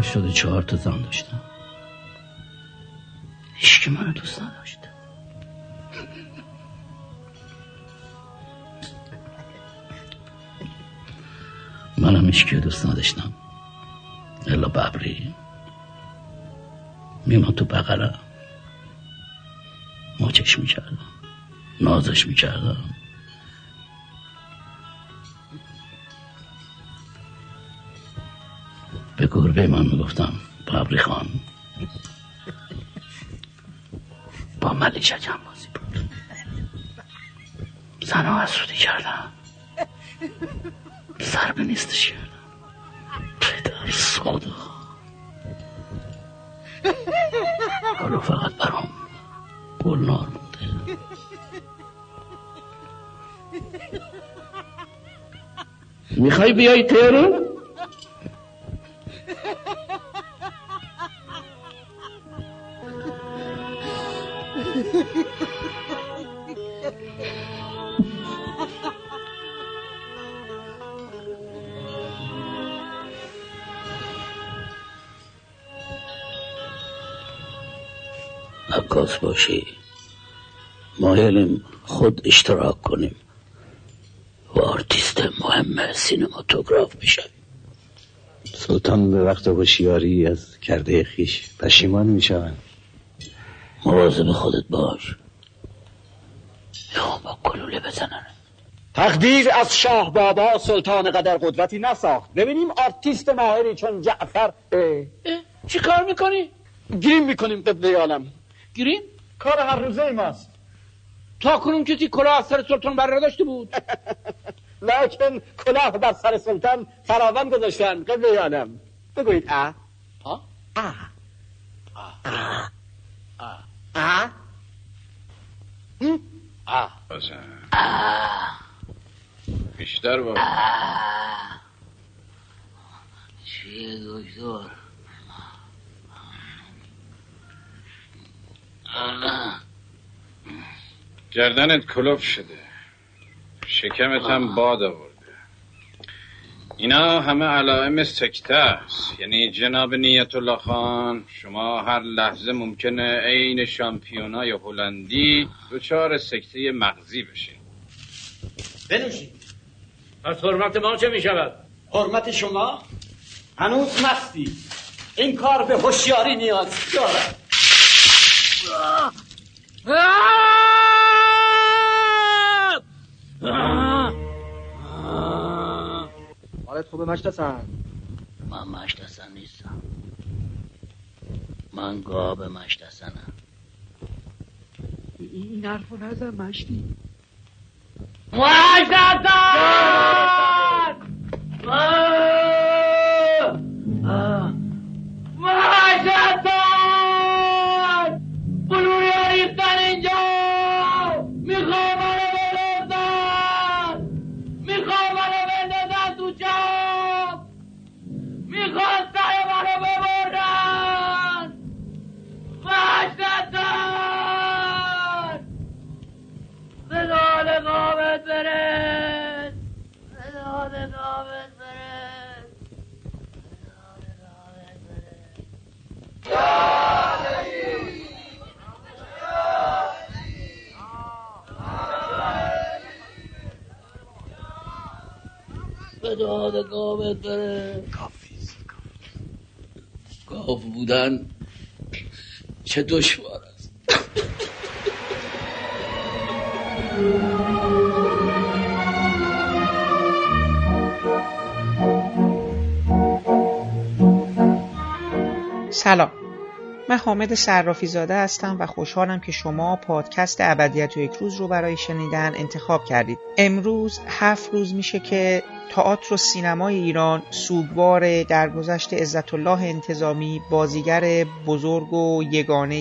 هشتاد چهار تا زن داشتم. هیچکی منو دوست نداشت. منم هیچکی دوست نداشتم. الا ببری. میمان تو بغلم. ماچش می‌کردم. نازش می‌کردم. گربه من می‌گفتم ببری خان. با ملی شکم بازی بود. زن ها حسودی کردم. سر به نیستش کردم. پدر ساده. حالا فقط برام گلنار بوده می‌خوای بیای تهران؟ اشتراک کنیم. و آرتیست مهم سینماتوگراف میشه. سلطان به وقت هوشیاری از کرده خویش پشیمان می‌شوند. مواظب خودت باش. یا با گلوله بزنن. تقدیر از شاه بابا سلطان قدر قدرتی نساخت. ببینیم آرتیست ماهری چون جعفر چی کار می‌کنی؟ گریم می‌کنیم قبله عالم. گریم؟ کار هر روزه ماست. تا کنون کسی کلاه از سر سلطان بر داشته بود. لکن کلاه بر سر سلطان فراوان گذاشتن قبله عالم بگویید اه ها؟ اه اه اه اه بیشتر با چیه دکتر؟ گردنت کلوف شده. شکمت هم باد آورده. اینا همه علائم سکته است. یعنی جناب نیت الله خان شما هر لحظه ممکنه عین شامپیونای هلندی دچار سکته مغزی بشه بنوشید از حرمت ما چه می‌شود؟ حرمت شما هنوز مستی. این کار به هوشیاری نیاز دارد. حالت خوبه مشتسن. من مشتسن نیستم. من گاب مشتسنم. این حرفو نزن مشتی. به داد گاوت بره. گاو بودن چه دشوار است. سلام. من حامد صرافی زاده هستم و خوشحالم که شما پادکست ابدیت و یک روز رو برای شنیدن انتخاب کردید. امروز هفت روز میشه که تئاتر و سینمای ایران سوگوار درگذشت عزت الله انتظامی بازیگر بزرگ و یگانه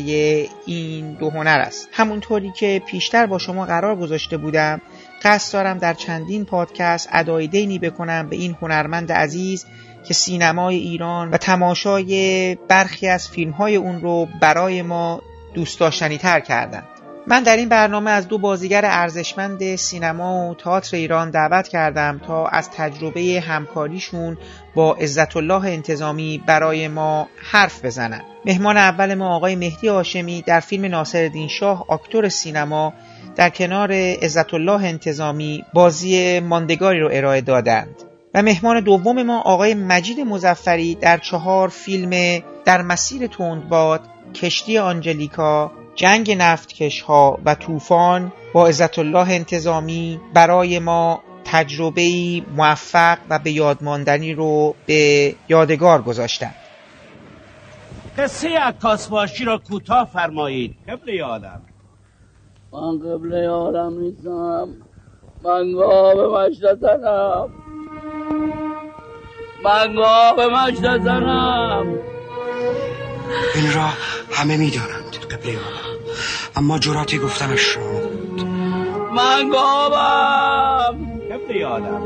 این دو هنر است. همونطوری که پیشتر با شما قرار گذاشته بودم قصد دارم در چندین پادکست ادای دینی بکنم به این هنرمند عزیز که سینمای ایران و تماشای برخی از فیلم های اون رو برای ما دوست داشتنی تر کردن من در این برنامه از دو بازیگر ارزشمند سینما و تئاتر ایران دعوت کردم تا از تجربه همکاریشون با عزت الله انتظامی برای ما حرف بزنن. مهمان اول ما آقای مهدی هاشمی در فیلم ناصرالدین شاه آکتور سینما در کنار عزت الله انتظامی بازی ماندگاری رو ارائه دادند. و مهمان دوم ما آقای مجید مزفری در چهار فیلم در مسیر تندباد، کشتی آنجلیکا، جنگ نفتکش ها و طوفان با عزت الله انتظامی برای ما تجربه موفق و به یادماندنی رو به یادگار گذاشتن. قصه عکاس را کوتاه فرمایید. قبل آدم من قبل آدم نیستم. من گاه مجد زنم من گاه مجد زنم. این را همه می‌دانند قبل آدم اما جراتی گفتنش را من گابم قبل آدم.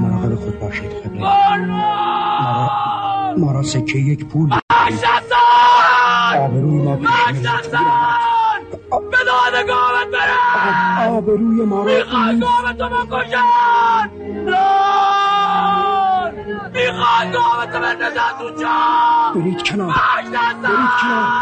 مراقب خود باشید قبل ما ما را سکه یک پول آبروی ما به داده گامت برم. آبروی ما را می‌خواد گامتو بکشن می‌خواد گامتو بندازن تو جا برید کنار. برید کنار.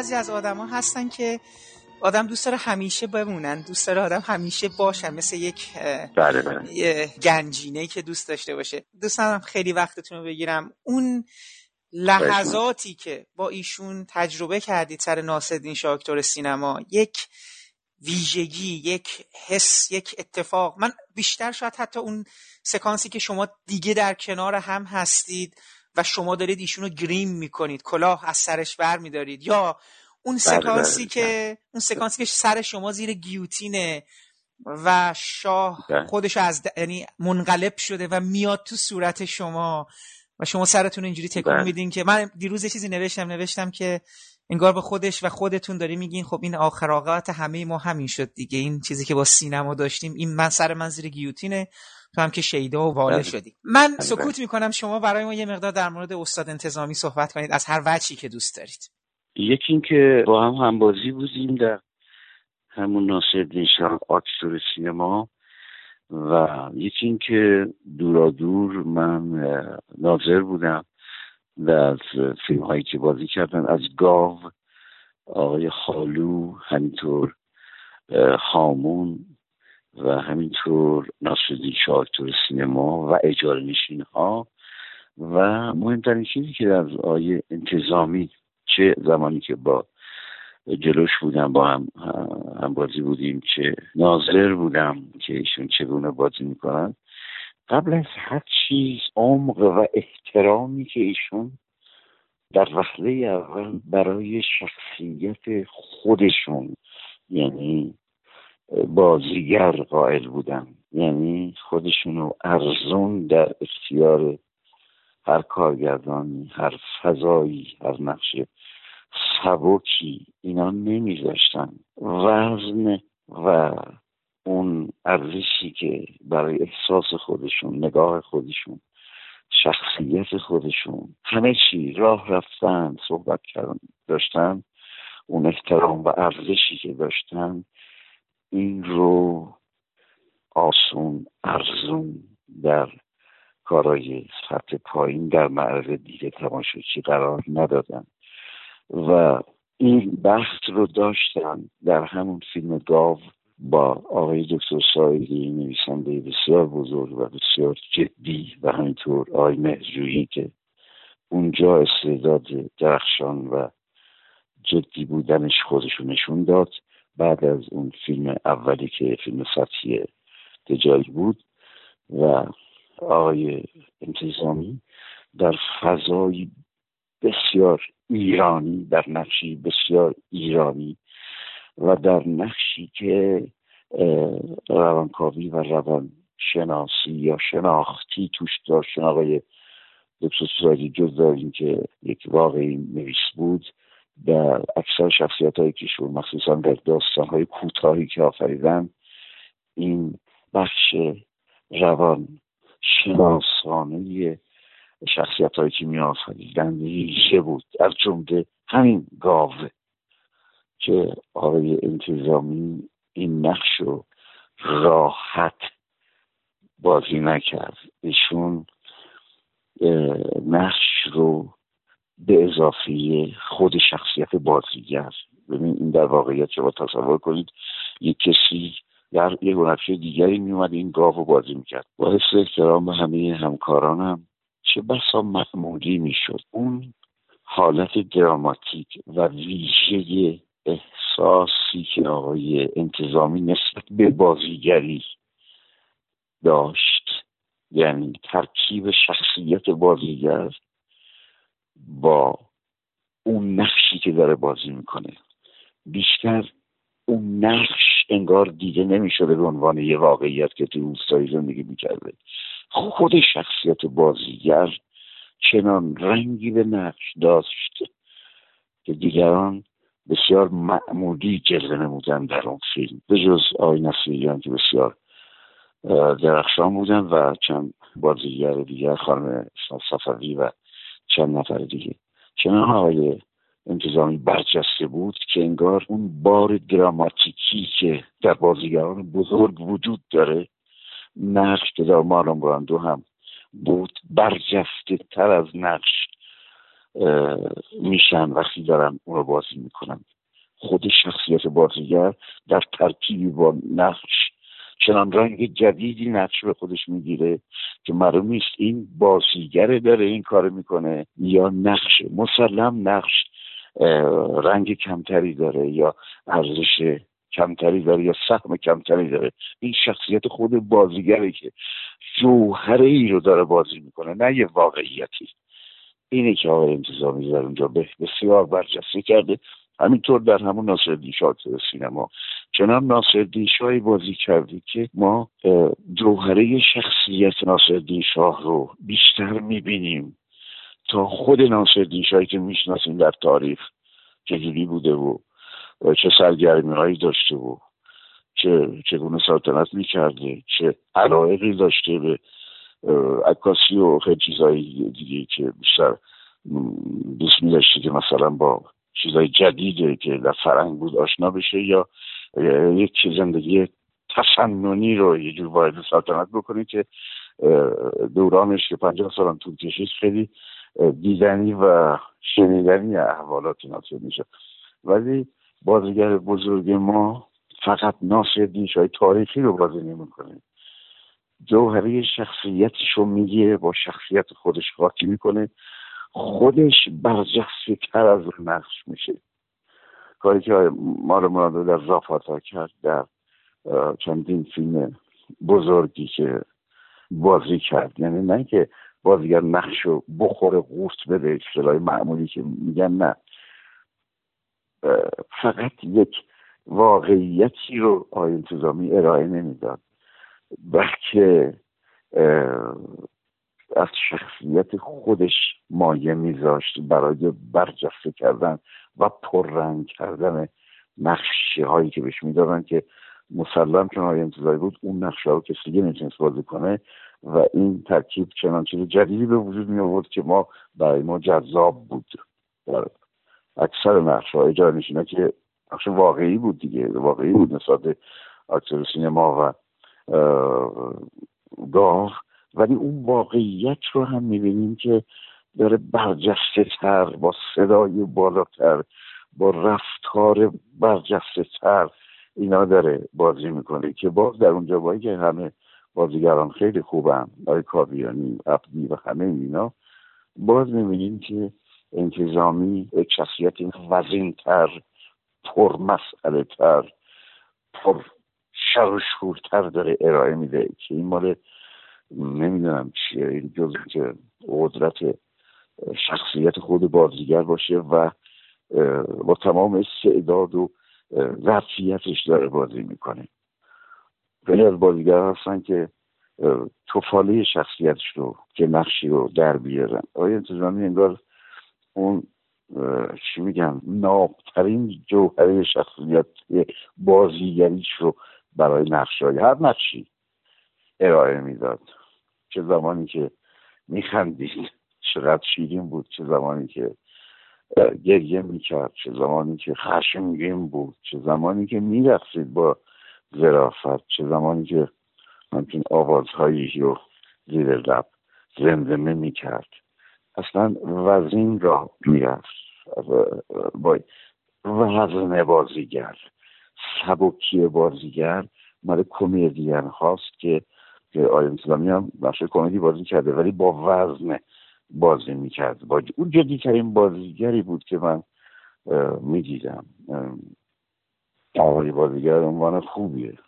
بعضی از آدما هستن که آدم دوست داره همیشه بمونن دوست داره آدم همیشه باشن مثل یک بله بله. گنجینه که دوست داشته باشه. دوست دارم خیلی وقتتون رو بگیرم. اون لحظاتی که با ایشون تجربه کردید سر ناصرالدین شاکتور سینما یک ویژگی یک حس یک اتفاق. من بیشتر شاید حتی اون سکانسی که شما دیگه در کنار هم هستید و شما دارید ایشونو گریم می‌کنید کلاه از سرش بر میدارید یا اون بله، سکانسی بله. که اون سکانسی که سر شما زیر گیوتینه و شاه بله. خودش از د... یعنی منقلب شده و میاد تو صورت شما و شما سرتون اینجوری تکون بله. میدین که من دیروز چیزی نوشتم نوشتم که انگار به خودش و خودتون داری میگین خب این آخر همه ما همین شد دیگه این چیزی که با سینما داشتیم این من سر من زیر گیوتینه تو هم که شیدا و واله بله. شدی من بله، سکوت. می‌کنم شما برای ما یه مقدار در مورد استاد انتظامی صحبت کنید از هر وجهی که دوست دارید یکی اینکه با هم همبازی بودیم در همون ناصر شاه آکتور سینما و یکی اینکه دورا دور من ناظر بودم و از فیلم هایی که بازی کردن از گاو آقای خالو همینطور اه، هامون و همینطور ناصرالدین شاه آکتور سینما و اجاره نشین ها و مهمترین چیزی که از آیه انتظامی چه زمانی که با جلوش بودم با هم هم بازی بودیم چه ناظر بودم که ایشون چگونه بازی می‌کنن. قبل از هر چیز عمق و احترامی که ایشون در وهله اول برای شخصیت خودشون یعنی بازیگر قائل بودن. یعنی خودشون رو ارزون در اختیار هر کارگردانی هر فضایی هر نقش سبکی اینا نمیذاشتن. وزن و اون ارزشی که برای احساس خودشون نگاه خودشون شخصیت خودشون همه چی راه رفتن صحبت کردن داشتن اون احترام و ارزشی که داشتن این رو آسون ارزون در کارای سطح پایین در معرض دید تماشاچی قرار ندادن. و این بحث رو داشتن در همون فیلم گاو با آقای دکتر سایدی نویسنده بسیار بزرگ و بسیار جدی و همینطور آقای مهرجویی که اونجا استعداد درخشان و جدی بودنش خودشو نشون داد. بعد از اون فیلم اولی که فیلم سطحی تجاری بود و آقای انتظامی در فضایی بسیار ایرانی در نقشی بسیار ایرانی و در نقشی که روانکاوی و روان شناسی یا شناختی توش داشتن آقای دکتر سوزادی جز داریم که یک واقعی نویس بود در اکثر شخصیت های کشور مخصوصا در داستان های کوتاهی که آفریدن این بخش روان شناسانه شخصیت هایی که می آفریدن ریشه بود. از جمله همین گاوه که آقای انتظامی این نقش رو راحت بازی نکرد. ایشون نقش رو به اضافه خود شخصیت بازیگر. ببین این در واقعیت شما تصور کنید یک کسی در یک هنرپیشه دیگری میومد این گاو رو بازی می‌کرد. با احترام به همه همکارانم چه بسا محمودی می‌شد. اون حالت دراماتیک و ویژه احساسی که آقای انتظامی نسبت به بازیگری داشت یعنی ترکیب شخصیت بازیگر با اون نقشی که داره بازی می‌کنه. بیشتر اون نقش انگار دیده نمی‌شده به عنوان یه واقعیت که تو روستایی زندگی می‌کرده. خود شخصیت بازیگر چنان رنگی به نقش داشت که دیگران بسیار معمولی جلوه نمودن در اون فیلم. به جز آقای نصیریان که بسیار درخشان بودن و چند بازیگر دیگر خانم صفوی و چند نفر دیگه. چنان آقای انتظامی برجسته بود که انگار اون بار دراماتیکی که در بازیگران بزرگ وجود داره نقش که در مارلون براندو هم بود برجسته تر از نقش میشن وقتی دارن اون رو بازی می‌کنن. خود شخصیت بازیگر در ترکیبی با نقش چنان رنگ جدیدی نقش به خودش می‌گیره که معلوم نیست این بازیگره داره این کار می‌کنه یا نقش مسلم نقش رنگ کمتری داره یا ارزش کمتری داره یا سهم کمتری داره. این شخصیت خود بازیگره که جوهره ای رو داره بازی می‌کنه نه یه واقعیتی. اینه که آقای انتظامی در اونجا بسیار برجسته کرده. همینطور در همون ناصرالدین شاه سینما چنان ناصرالدین شاهی بازی کرده که ما جوهره شخصیت ناصرالدین شاه رو بیشتر می‌بینیم تا خود ناصرالدین شاهی که می‌شناسیم در تاریخ چجوری بوده و چه سرگرمی هایی داشته و چه چگونه سلطنت می‌کرده چه علایقی داشته به عکاسی و خیلی چیزهای دیگه که بیشتر دوست میداشته که مثلا با چیزای جدیده که در فرنگ بود آشنا بشه یا یک زندگی تفننی رو یه جور وارد سلطنت بکنه که دورانش که پنجاه سالان طول کشید خیلی دیدنی و شنیدنی احوالات ناصر میشه. ولی بازیگر بزرگ ما فقط ناصر شای تاریخی رو بازی نمی‌کنه. جوهری شخصیتش رو می‌گیره با شخصیت خودش خاطی می‌کنه. خودش برجسته تر از نقش میشه. کاری که مار مرادو در زافاتا کرد در چندین فیلم بزرگی که بازی کرد. یعنی نه که بازیگر نقش رو بخوره قورت بده اصطلاح معمولی که میگن نه. فقط یک واقعیتی رو آقای انتظامی ارائه نمی‌داد. بلکه از شخصیت خودش مایه میذاشت برای برجسته کردن و پررنگ کردن نقشه هایی که بهش می‌دادن که مسلم چون های انتظاری بود اون نقشه رو کسی دیگه نمی‌تونست بازی کنه و این ترکیب چنان چیز جدیدی به وجود می آورد که ما برای ما جذاب بود. در اکثر نقشه های جانشینا که نقش واقعی بود دیگه واقعی بود نسبت اکثر سینما و گاه ولی اون واقعیت رو هم می‌بینیم که داره برجسته تر با صدای بالاتر با رفتار برجسته تر اینا داره بازی می‌کنه که باز در اونجا باید که همه بازیگران خیلی خوبن برای کابیانی عبدی و همه اینا باز می‌بینیم که انتظامی یک شخصیت وزین تر پر مسئله تر پر داره ارائه میده که این مال نمی‌دونم چیه این جز که قدرت شخصیت خود بازیگر باشه و با تمام استعداد و ظرفیتش داره بازی می‌کنه. خیلی از بازیگر هستن که توفاله شخصیتش رو که نقشی رو در بیارن. آیا انتظامی انگار اون چی میگم نابترین جوهره شخصیت بازیگریش رو برای نقش هر نقشی ارائه می‌داد؟ چه زمانی که میخندید چقدر شیرین بود چه زمانی که گریه می‌کرد چه زمانی که خشمگین بود چه زمانی که میرقصید با ظرافت چه زمانی که همچین آوازهایی رو زیر لب زمزمه می‌کرد. اصلا وزین را می‌رفت. با وزن بازیگر سبکی بازیگر مال کمدین هاست که که آیم اسلامی هم بخش کمدی بازی کرده ولی با وزن بازی می‌کرد. با اون جدیترین بازیگری بود که من می‌دیدم. آقای بازیگر عنوان خوبیه.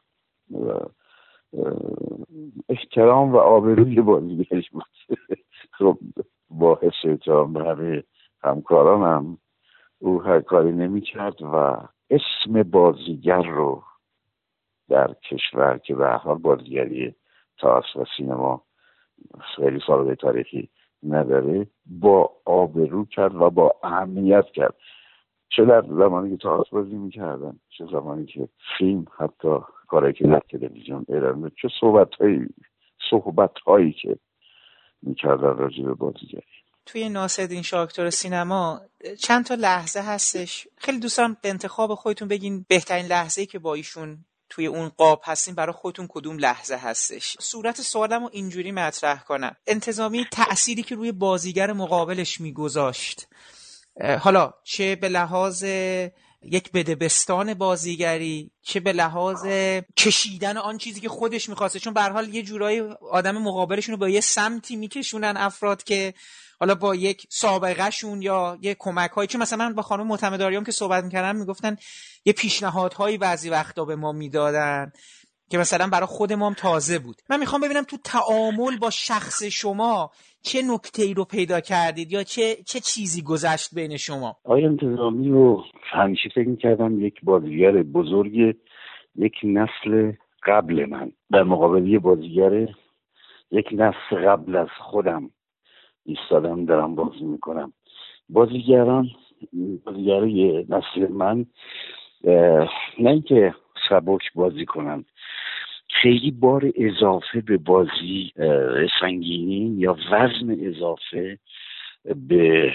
احترام و آبروی بازیگرش بود. خب با حس احترام به همه همکارانم او هر کاری نمی‌کرد و اسم بازیگر رو در کشور که به حال بازیگری تئاتر و سینما خیلی سابقه تاریخی نداره با آبرو کرد و با اهمیت کرد. چه در زمانی که تئاتر بازی می‌کردن چه زمانی که فیلم حتی کاری که در تلویزیون ارائه چه صحبت هایی صحبت هایی که می‌کردن راجع به بازیگری. توی ناصرالدین شاکتور سینما چند تا لحظه هستش. خیلی دوستان به انتخاب خودتون بگین بهترین لحظه ای که با ایشون توی اون قاب هستین برای خودتون کدوم لحظه هستش؟ صورت سوالم رو اینجوری مطرح کنم. انتظامی تأثیری که روی بازیگر مقابلش میگذاشت. حالا چه به لحاظ یک بدبستان بازیگری چه به لحاظ کشیدن آن چیزی که خودش می‌خواسته. چون به حال یه جورایی آدم مقابلشون رو با یه سمتی میکشونن افراد که حالا با یک سابقهشون یا یه کمک هایی چون مثلا من با خانم معتمداریام که صحبت می‌کردم می‌گفتن یه پیشنهادهایی بعضی وقتا به ما می‌دادن که مثلا برای خود ما هم تازه بود. من می‌خوام ببینم تو تعامل با شخص شما چه نکته ای رو پیدا کردید یا چه چه چیزی گذشت بین شما؟ آیا انتظامی رو همیشه فکر می‌کردم یک بازیگر بزرگ یک نسل قبل من. در مقابل یه بازیگر یک نسل قبل از خودم. ایستادم دارم بازی می‌کنم. بازیگران بازیگرای نسل من نه اینکه سبک بازی کنند خیلی بار اضافه به بازی سنگینی یا وزن اضافه به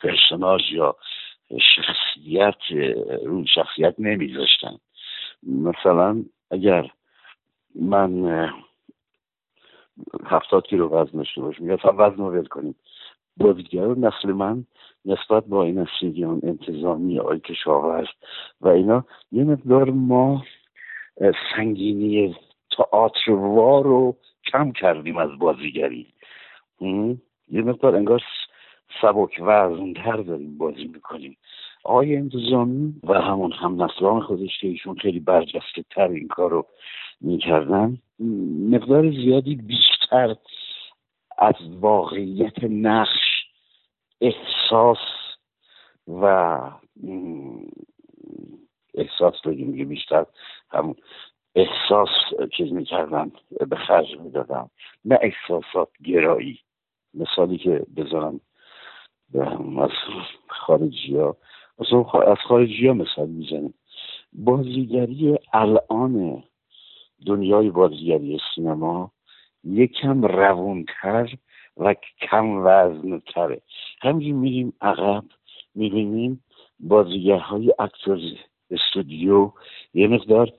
پرسوناج یا شخصیت رو شخصیت نمیذاشتن. مثلا اگر من هفتاد کیلو وزن داشته باشم یا وزن رو ول کنیم. بازیگر نسل من نسبت با این نسلیگیان انتظامی آی کشاورز و اینا یه مقدار ما سنگینی تئاتروار رو کم کردیم از بازیگری. یه مقدار انگار سبک وزنتر داریم بازی می‌کنیم. آقای انتظامی و همون هم نسلان خودش که ایشون خیلی برجسته تر این کار رو می‌کردن مقدار زیادی بیشتر از واقعیت نقش احساس و احساس بگیم بیشتر همون احساس چیز می‌کردن به خرج می‌دادم نه احساسات گرایی. مثالی که بذارم از خارجی ها از خارجی ها مثال می‌زنیم بازیگری الان دنیای بازیگری سینما یکم روونتر و کم وزنتره. همینجور میریم عقب می‌بینیم بازیگرهای اکتور استودیو یه مقدار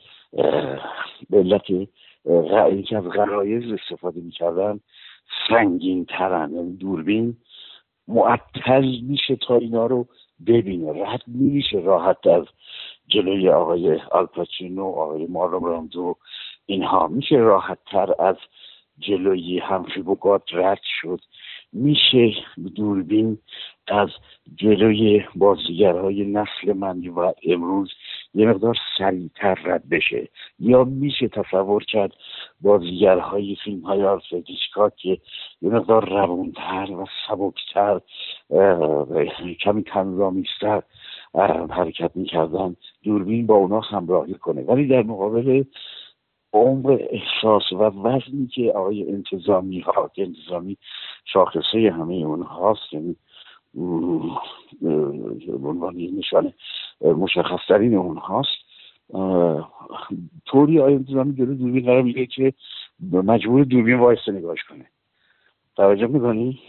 به علت یکی از غرایز استفاده می‌کردن سنگین ترن یعنی دوربین معطل میشه تا اینا رو ببینه رد میشه راحت از جلوی آقای آلپاچینو آقای مارلون براندو اینها. میشه راحت تر از جلوی همفی بوگات رد شد. میشه دوربین از جلوی بازیگرهای نسل من و امروز یه مقدار سریعتر رد بشه. یا میشه تصور کرد بازیگرهای فیلم های آلفرد که یه مقدار روونتر و سبکتر کمی تنظامیستر حرکت می‌کردن. دوربین با اونا همراهی کنه. ولی در مقابل عمر احساس و وزنی که آقای انتظامی ها که انتظامی شاخصه همه اونهاست یعنی عنوان نشانه مشخصترین اونهاست طوری آقای انتظامی جلو دوربین قرار میگه که مجبور دوربین وایس نگاش کنه. توجه می‌کنی؟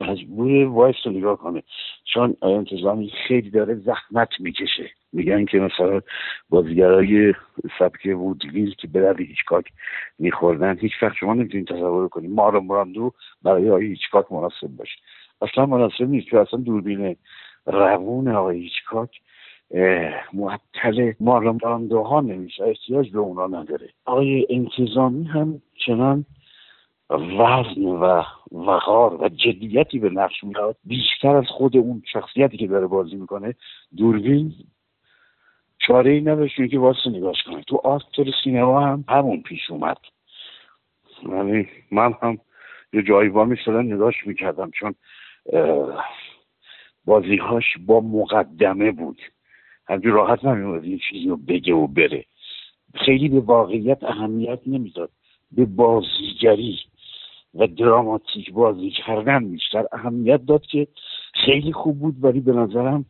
مجبور وایس رو نگاه کنه. چون آیا انتظامی خیلی داره زحمت می‌کشه. میگن که مثلا بازیگرای سبک وودویل که به درد هیچکاک میخوردن هیچ وقت شما نمی‌تونید تصور کنید. مارو مراندو برای آقای هیچکاک مناسب باشه. اصلا مناسب نیست. چون اصلا دوربین روون آقای هیچکاک معطل ها نمیشه. احتیاج به اونا نداره. آقای انتظامی هم چنان وزن و وقار و جدیتی به نقش میاد بیشتر از خود اون شخصیتی که داره بازی می‌کنه دوربین چاره ای نداشت که واسه نگاش کنه. تو آستر سینما هم همون پیش اومد. یعنی من هم یه جایی با می‌شدن نگاش می‌کردم چون بازیهاش با مقدمه بود. همجور راحت نمیومد این چیزی رو بگه و بره. خیلی به واقعیت اهمیت نمی‌داد. به بازیگری و دراماتیک بازی کردن بیشتر اهمیت داد که خیلی خوب بود ولی به نظرم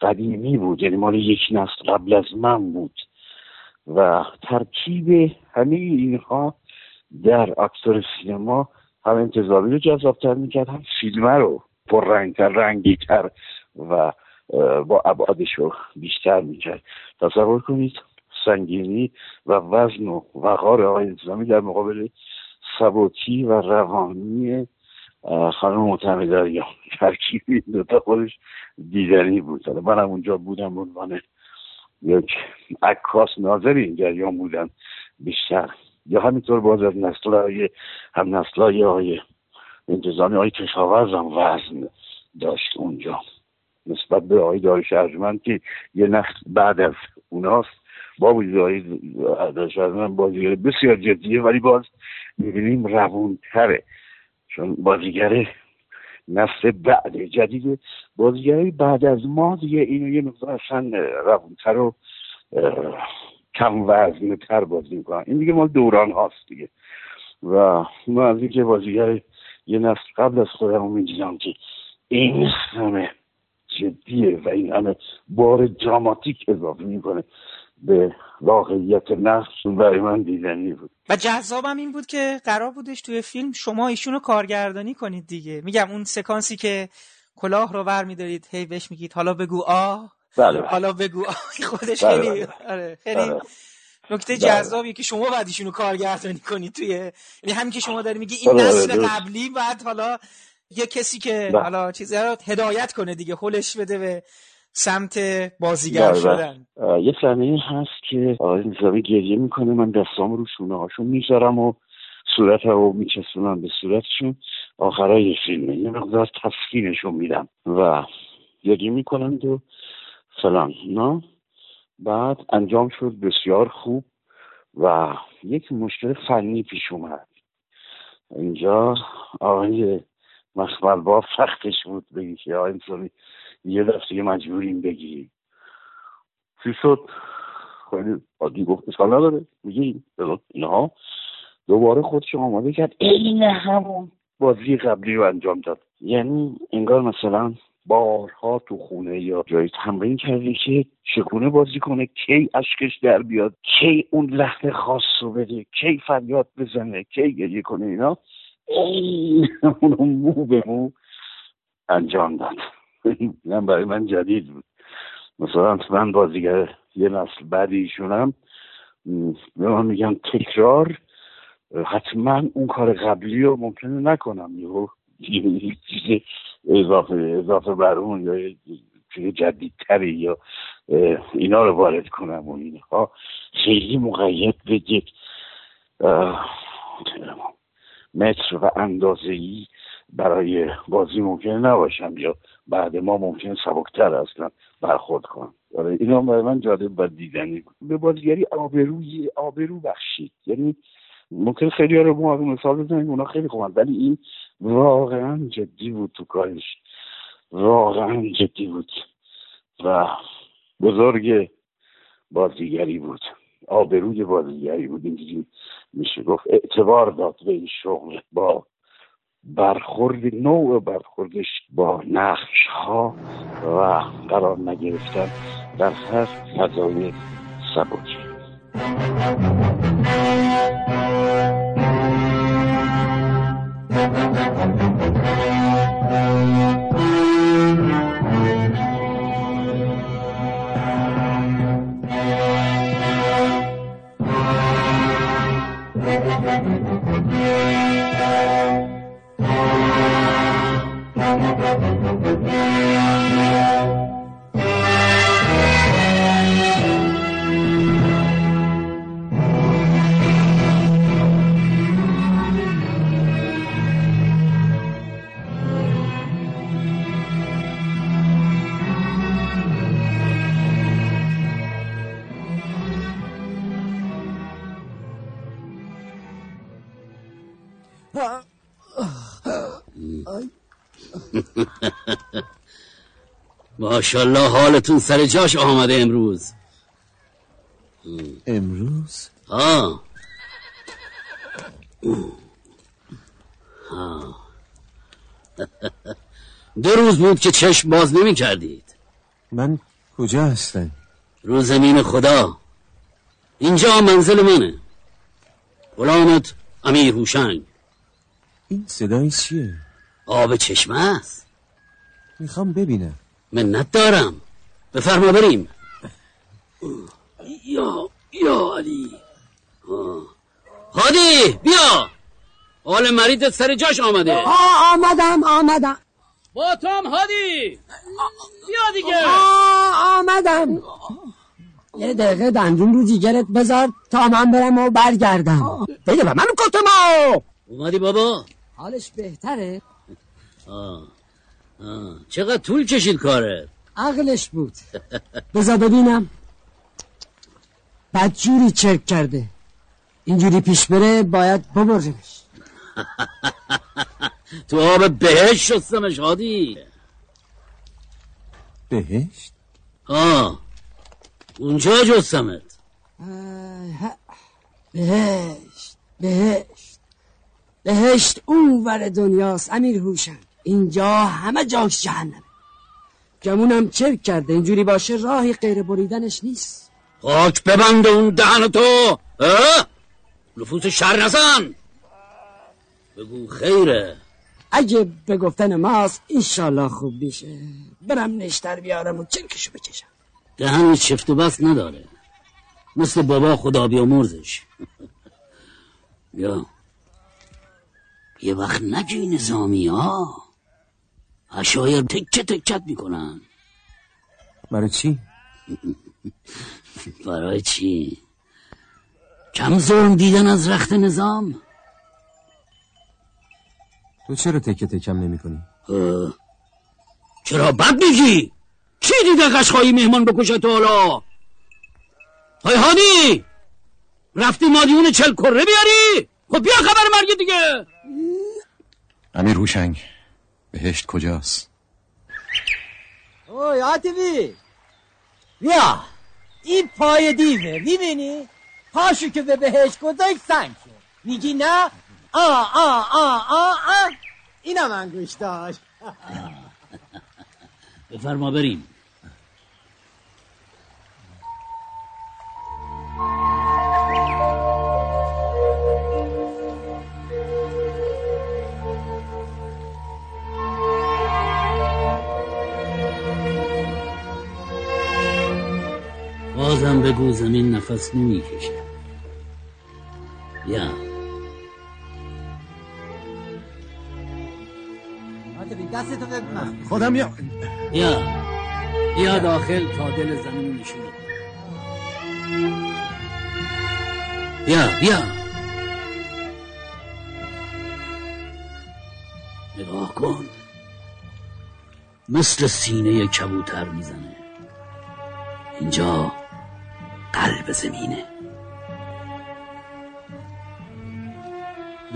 قدیمی بود. یعنی مال یک نسل قبل از من بود. و ترکیب همه اینها در اکتور سینما هم انتظاری رو جذابتر می‌کرد هم فیلمه رو پر رنگتر رنگیتر و با ابعادش رو بیشتر می‌کرد. تصور کنید سنگینی و وزن و وقار آقای انتظامی در مقابل سبکی و روانی خانم معتمداری ترکیبی دوتا خودش دیدنی بود. من هم اونجا بودم به عنوان یک عکاس ناظر این جریان بودم بیشتر. یا همینطور باز از نسل های هم نسل های انتظامی های کشاورز هم وزن داشت اونجا. نسبت به آقای داریش ارجمند که یه نسل بعد از اوناست با وجود ارجمند بازیگر بسیار جدیه ولی باز می‌بینیم روونتره. چون بازیگر نسل بعد جدید بازیگری بعد از ما دیگه اینو یه مقدار اصلا روونتر و کم وزن تر بازی می‌کنن. این دیگه مال دوران هاست دیگه. و ما از اینکه بازیگر یه نسل قبل از خودم می‌دیدم که این همه جدیه و این همه بار دراماتیک اضافه می‌کنه. به واقعیت نقش برای من دیدنی بود. و جذابم این بود که قرار بودش توی فیلم شما ایشونو کارگردانی کنید دیگه. میگم اون سکانسی که کلاه رو ور میدارید هی بهش میگید حالا بگو آه بله حالا بگو آه خودش بله خیلی بله. آره خیلی بله. نکته بله. جذابیه که شما بعد ایشونو کارگردانی کنید توی یعنی همین که شما داری میگی این بله، نسل قبلی بعد حالا یه کسی که حالا چیزی رو هدایت کنه دیگه هلش بده به سمت بازیگر بله، بله. شدن. یه صحنه هست که آقای نظامی گریه می‌کنه من دستام رو شونه هاشون می‌ذارم و صورت رو میچسبونم به صورتشون. آخرای فیلمه یه مقدار تسکینشون میدم و گریه می‌کنند و سلام نه بعد انجام شد بسیار خوب و یک مشکل فنی پیش اومد. اینجا آقای مخمل با سختش بود بگی که آقای یه دست دیگه مجبوریم بگیریم. چی شد؟ خیلی عادی گفت اشکال نداره. میگیم اینها. دوباره خودش آماده کرد. عین همون بازی قبلی رو انجام داد. یعنی انگار مثلا بارها تو خونه یا جایی تمرین کرده که چگونه بازی کنه کی اشکش در بیاد کی اون لحن خاص رو بده کی فریاد بزنه کی گریه کنه اینا. این اونو مو به مو انجام داد. اینم برای من جدید بود. مثلا من بازیگر یه نسل بعد ایشونم به من میگم تکرار. حتما اون کار قبلی رو ممکنه نکنم. یه چیز اضافه اضافه بر اون یا چیز جدیدتری یا اینا رو وارد کنم و اینها. خیلی مقید به یک متر و اندازه ای برای بازی ممکنه نباشم یا بعد ما ممکن سبکتر اصلا برخورد کنم. آره اینا برای من جالب و دیدنی به بازیگری آبروی آبرو بخشید. یعنی ممکن خیلی ها رو ما مثال بزنیم اونا خیلی خوبن. ولی این واقعا جدی بود تو کارش. واقعا جدی بود. و بزرگ بازیگری بود. آبروی بازیگری بود. اینجوری میشه گفت. اعتبار داد به این شغل با برخورد نوع برخوردش با نقش ها و قرار نگرفتن در هر فضای سبکی ماشالله حالتون سر جاش آمده امروز امروز؟ آه. دو روز بود که چشم باز نمی کردید من کجا هستم؟ رو زمین خدا اینجا منزل منه غلامت امیر هوشنگ این صدای چیه؟ آب چشمه است. می‌خوام ببینم. منت دارم. بفرما بریم. یا یا علی. هادی بیا. حال مریضت سر جاش آمده. آه آمدم آمدم. با تو هم هادی. بیا دیگه. آه آمدم. یه دقیقه دندون رو جیگرت بذار تا من برم و برگردم. بده به من کتمو اومدی بابا. حالش بهتره. آه. آه. چقدر طول کشید کاره عقلش بود. بذار ببینم. بدجوری چرک کرده. اینجوری پیش بره باید ببرمش تو آب بهشت شستمش هادی. بهشت؟ آه. اونجا جستمت. بهشت بهشت. بهشت اون ور دنیاست امیر هوشن اینجا همه جاش جهنم. گمونم چرک کرده؟ اینجوری باشه راهی غیر بریدنش نیست. خاک ببند اون دهن تو؟ نفوس شر نزن. بگو خیره. اگه به گفتن ماست انشالله خوب میشه. برم نشتر بیارم و چرکشو بکشم. دهن چفت و بس نداره. مثل بابا خدا بیامرزش. یا یه وقت نگی نظامی ها اشایر تکه تکت می‌کنن برای چی؟ برای چی؟ کم ظلم دیدن از رخت نظام تو چرا تکه تکم نمی کنی؟ چرا بد میگی؟ کی دیده قشقایی مهمان بکشه تو حالا؟ های هادی رفتی مادیون چل کره بیاری؟ خب بیا خبر مرگ دیگه امیر هوشنگ بهشت کجاست؟ اوی آتیوی بیا این پای دیوه می‌بینی؟ پاشو که به بهشت گذاشت سنگ میگی نه؟ آ آ آ آ آ اینم انگوش داشت بفرما بریم بازم بگو زمین نفس نمی‌کشه. یا. خودم یا بیا بیا داخل تا دل زمین نشونه بیا بیا نگاه کن. مثل سینه کبوتر می‌زنه. اینجا. قلب زمینه.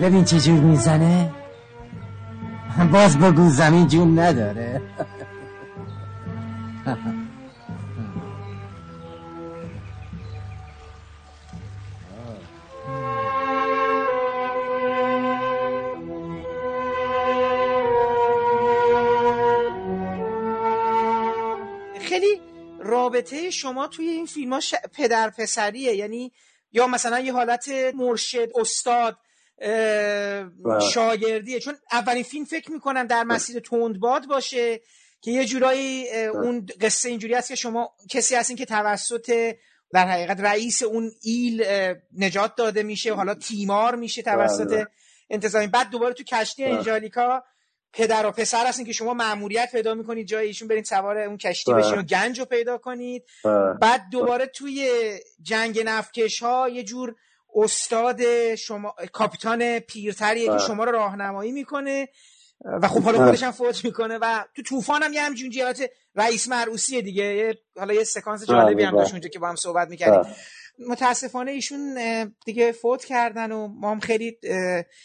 ببین چه جور می‌زنه؟ باز بگو زمین جون نداره. شما توی این فیلم ها ش... پدر پسریه یعنی یا مثلا یه حالت مرشد استاد بله. شاگردیه چون اولین فیلم فکر می‌کنم در مسیر تندباد باشه که یه جورایی اه، اون قصه اینجوری هست که شما کسی هستین که توسط در حقیقت رئیس اون ایل نجات داده میشه و حالا تیمار میشه توسط بله. انتظامی بعد دوباره تو کشتی بله. انجالیکا پدر و پسر هستین که شما مأموریت پیدا می‌کنید جای ایشون برین سوار اون کشتی بله. بشین و گنج رو پیدا کنید بله. بعد دوباره توی جنگ نفکش ها یه جور استاد شما کاپیتان پیرتریه که بله. شما رو راهنمایی می‌کنه و خب حالا بله. خودش هم فوت می‌کنه و تو طوفان هم یه همچین جهات رئیس مرعوسیه دیگه حالا یه سکانس جالبی هم بله، داشت بله. اونجا که با هم صحبت می‌کردیم بله. متاسفانه ایشون دیگه فوت کردن و ما هم خیلی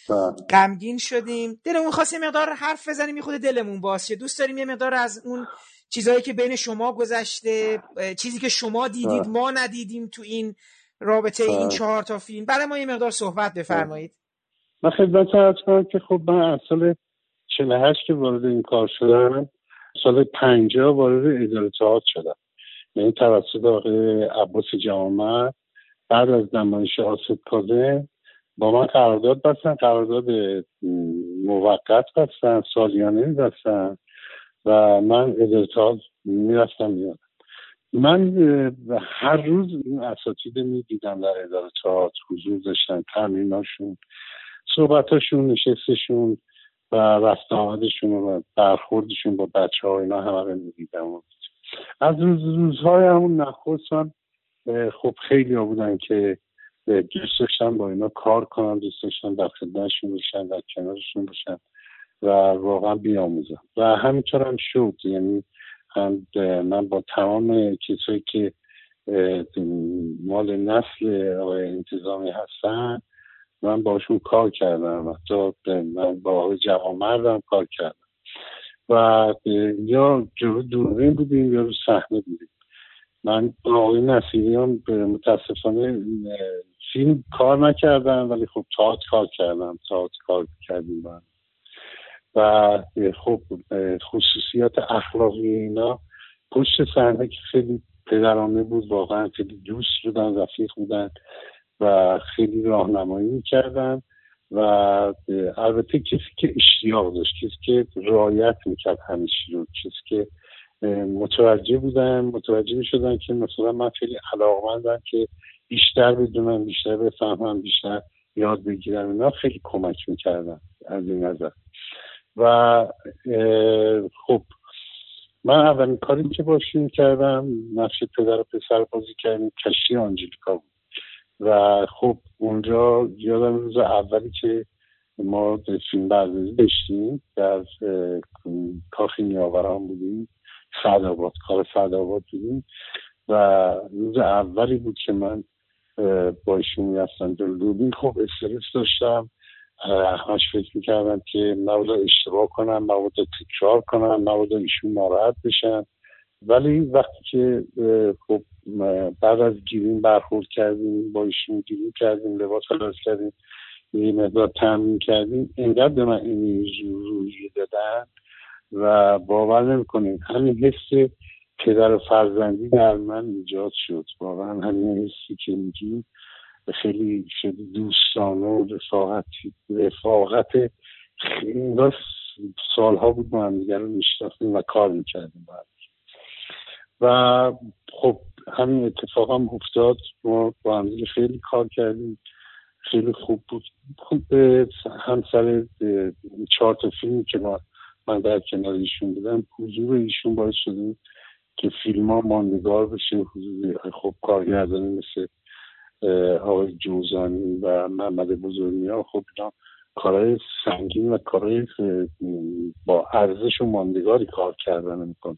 بله. غمگین شدیم دلمون خواست یه مقدار حرف بزنیم یه خود دلمون باز دوست داریم یه مقدار از اون چیزهایی که بین شما گذشته چیزی که شما دیدید بله. ما ندیدیم تو این رابطه این بله. چهار تا فیلم برای ما یه مقدار صحبت بفرمایید من خدمت عرض کنم که خب من از سال 48 که وارد این کار شدم سال 50 وارد اداره تئاتر شدم یعنی توسط آقای عباس جوامر بعد از نمایش آسد کاظم با من قرارداد بستن قرارداد موقت بستن سالیانه بستن و من اداره تئاتر می‌رفتم میادم من هر روز این اساتید می‌دیدم در اداره تئاتر حضور داشتن تمریناشون صحبتاشون نشستشون و رفت و برخوردشون با بچه ها اینا همه رو می‌دیدم. از روز روزهای همون نخست خب خیلی ها بودن که دوست داشتن با اینا کار کنم دوست داشتن در خدمتشون باشن در کنارشون باشن و واقعا بیاموزم و همینطور هم شد. یعنی هم من با تمام کسایی که مال نسل آقای انتظامی هستن من باشون کار کردم. حتی من با آقای جوانمردم کار کردم. و یا جلو دوربین بودیم یا رو صحنه بودیم. من آقای نصیریان به متاسفانه فیلم کار نکردم ولی خب تئاتر کار کردم تئاتر کار کردیم هم. و خب خصوصیات اخلاقی اینا پشت صحنه که خیلی پدرانه بود واقعا خیلی دوست بودن رفیق بودن و خیلی راهنمایی می‌کردن و البته کسی که اشتیاق داشت کسی که رایت می‌کرد چی رو کسی که متوجه بودن متوجه می‌شدن که مثلا من خیلی علاقمندم که بیشتر بدونم بیشتر بفهمم بیشتر یاد بگیرم. اینا خیلی کمک می‌کردن از این نظر. و خب من اولین کاری که باشون کردم نقش پدر و پسر بازی کردیم کشتی آنجلیکا بود. و خب اونجا یادم روز اولی که ما فیلم برداری داشتیم در اه، کاخ نیاوران بودیم. سعدآباد کار سعدآباد بودیم. و روز اولی بود که من با ایشون می‌رفتم جلو دوربین. خب استرس داشتم. همش فکر می‌کردم که مبادا اشتباه کنم مبادا تکرار کنم مبادا ایشون ناراحت بشن ولی وقتی که خب بعد از گیریم برخورد کردیم با ایشون گیریم کردیم لباس عوض کردیم یه مقدار تمرین کردیم اینقدر به من انرژی و روحیه دادن و باور نمی‌کنیم. همین حس پدر و فرزندی در من ایجاد شد. واقعا همین حسی که میگی خیلی خیلی دوستانه و رفاقتی رفاقت خیلی سالها بود ما هم دیگر رو میشناختیم و کار می‌کردیم هم. و خب همین اتفاق هم افتاد. ما با هم خیلی کار کردیم. خیلی خوب بود. خوب هم سر اه، چهار تا فیلمی که ما من در کنار ایشون بودم حضور ایشون باعث شده که فیلم ها ماندگار بشه حضور خب کارگردانی مثل آقای جوزانی و محمد بزرگی ها. خب اینا کارهای سنگین و کارهای با ارزش و ماندگاری کار کردن میکن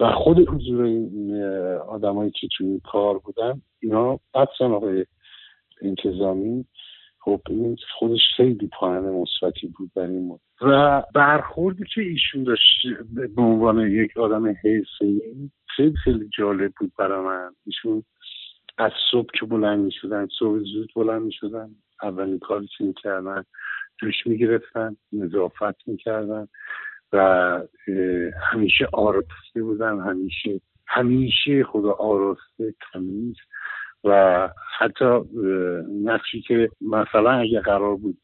و خود حضور این آدمایی که توی کار بودن اینا حدسا آقای انتظامی. خب این خودش خیلی پایان مثبتی بود برای ما و برخوردی که ایشون داشت به عنوان یک آدم حرفه‌ای خیلی خیلی جالب بود برای من. ایشون از صبح که بلند می شدن صبح زود بلند می شدن اولین کاری که می‌کردن دوش می‌گرفتن نظافت می‌کردن و همیشه آراسته بودن همیشه همیشه خدا آراسته تمیز و حتی نقشی که مثلا اگه قرار بود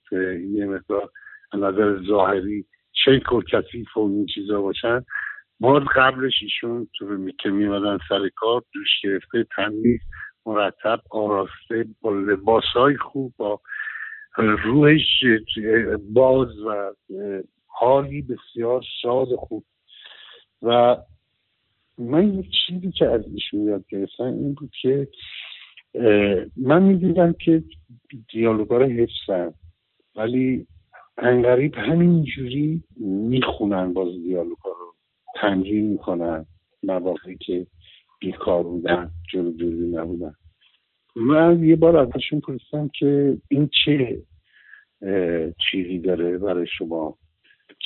یه مقدار نظر ظاهری شیک و کثیف و این چیزا باشن باز قبلش ایشون تو که میمدن سر کار دوش گرفته تمیز مرتب آراسته با لباسهای خوب با روحش باز و حالی بسیار شاد خوب. و من یک چیزی که از ایشون یاد گرفتم این بود که من می‌دیدم که دیالوگا رو حفظن ولی انقریب همینجوری می‌خونن باز دیالوگا رو. تمرین می‌کنن مواقعی که بیکار بودن جلو جلوی نبودن. من یه بار ازشون پرسیدم که این چه چیزی داره برای شما؟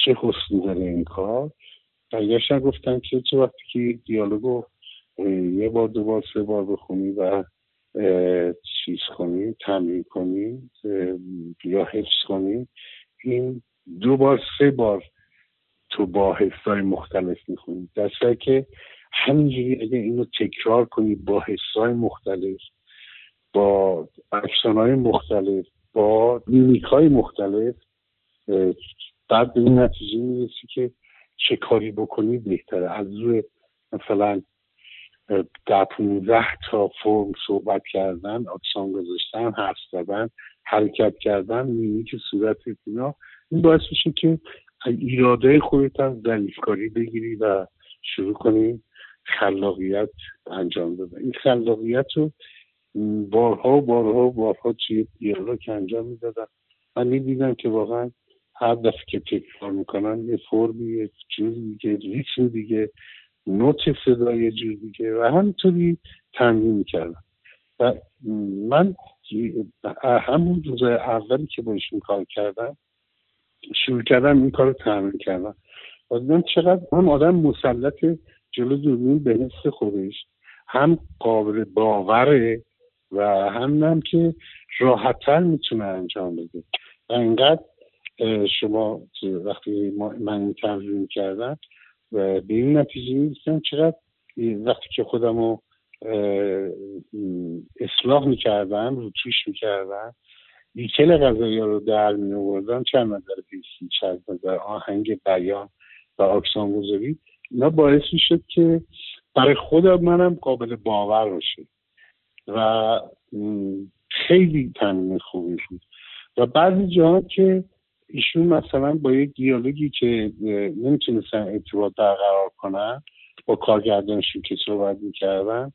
چه حسنی داره این کار؟ برگشتن گفتن که چه وقتی که دیالوگو یه بار دو بار سه بار بخونی و چیز کنی تمرین کنی یا حفظ کنی این دو بار سه بار تو با حفظهای مختلف می‌خونی. در که همینجوری اگه اینو تکرار کنی با حسای مختلف با های مختلف با میمیک های مختلف بعد به این نتیجه می‌رسی که چه کاری بکنی بهتره. از روی مثلا در پونزده تا فرم صحبت کردن آکسان گذاشتن حرف زدن حرکت کردن میمیک صورت اینا این باعث میشه که ایراده خودت از ضعیفکاری بگیری و شروع کنی خلاقیت انجام دادن. این خلاقیت رو بارها و بارها و بارها توی دیالوگ انجام می‌دادن. من می‌دیدم که واقعا هر دفعه که تکرار می‌کنن یه فرمی یه جور دیگه ریتم دیگه. نوت صدای جور دیگه و همینطوری تمرین می‌کردم. و من همون روز اولی که با کار کردم شروع کردم این کار رو تمرین کردم. و دیدم چقدر هم آدم مسلط جلو دوربین به نفس خودش هم قابل باوره و هم هم که راحتتر می‌تونه انجام بده. و اینقدر شما وقتی من تمرین کردم و به این نتیجه می‌رسیم چقدر وقتی که خودم رو اصلاح می‌کردم رو توش می‌کردم بیکل غذایی رو در می آوردم چند نظر پیسی چند نظر آهنگ بیان و اکسان گذاری اینا باعث می‌شد که برای خودم منم قابل باور باشه و خیلی تمرین خوبی بود. و بعضی جاها که ایشون مثلا با یک دیالوگی که نمی‌تونستن ارتباط برقرار کنن با کارگردانشون که صحبت می‌کردن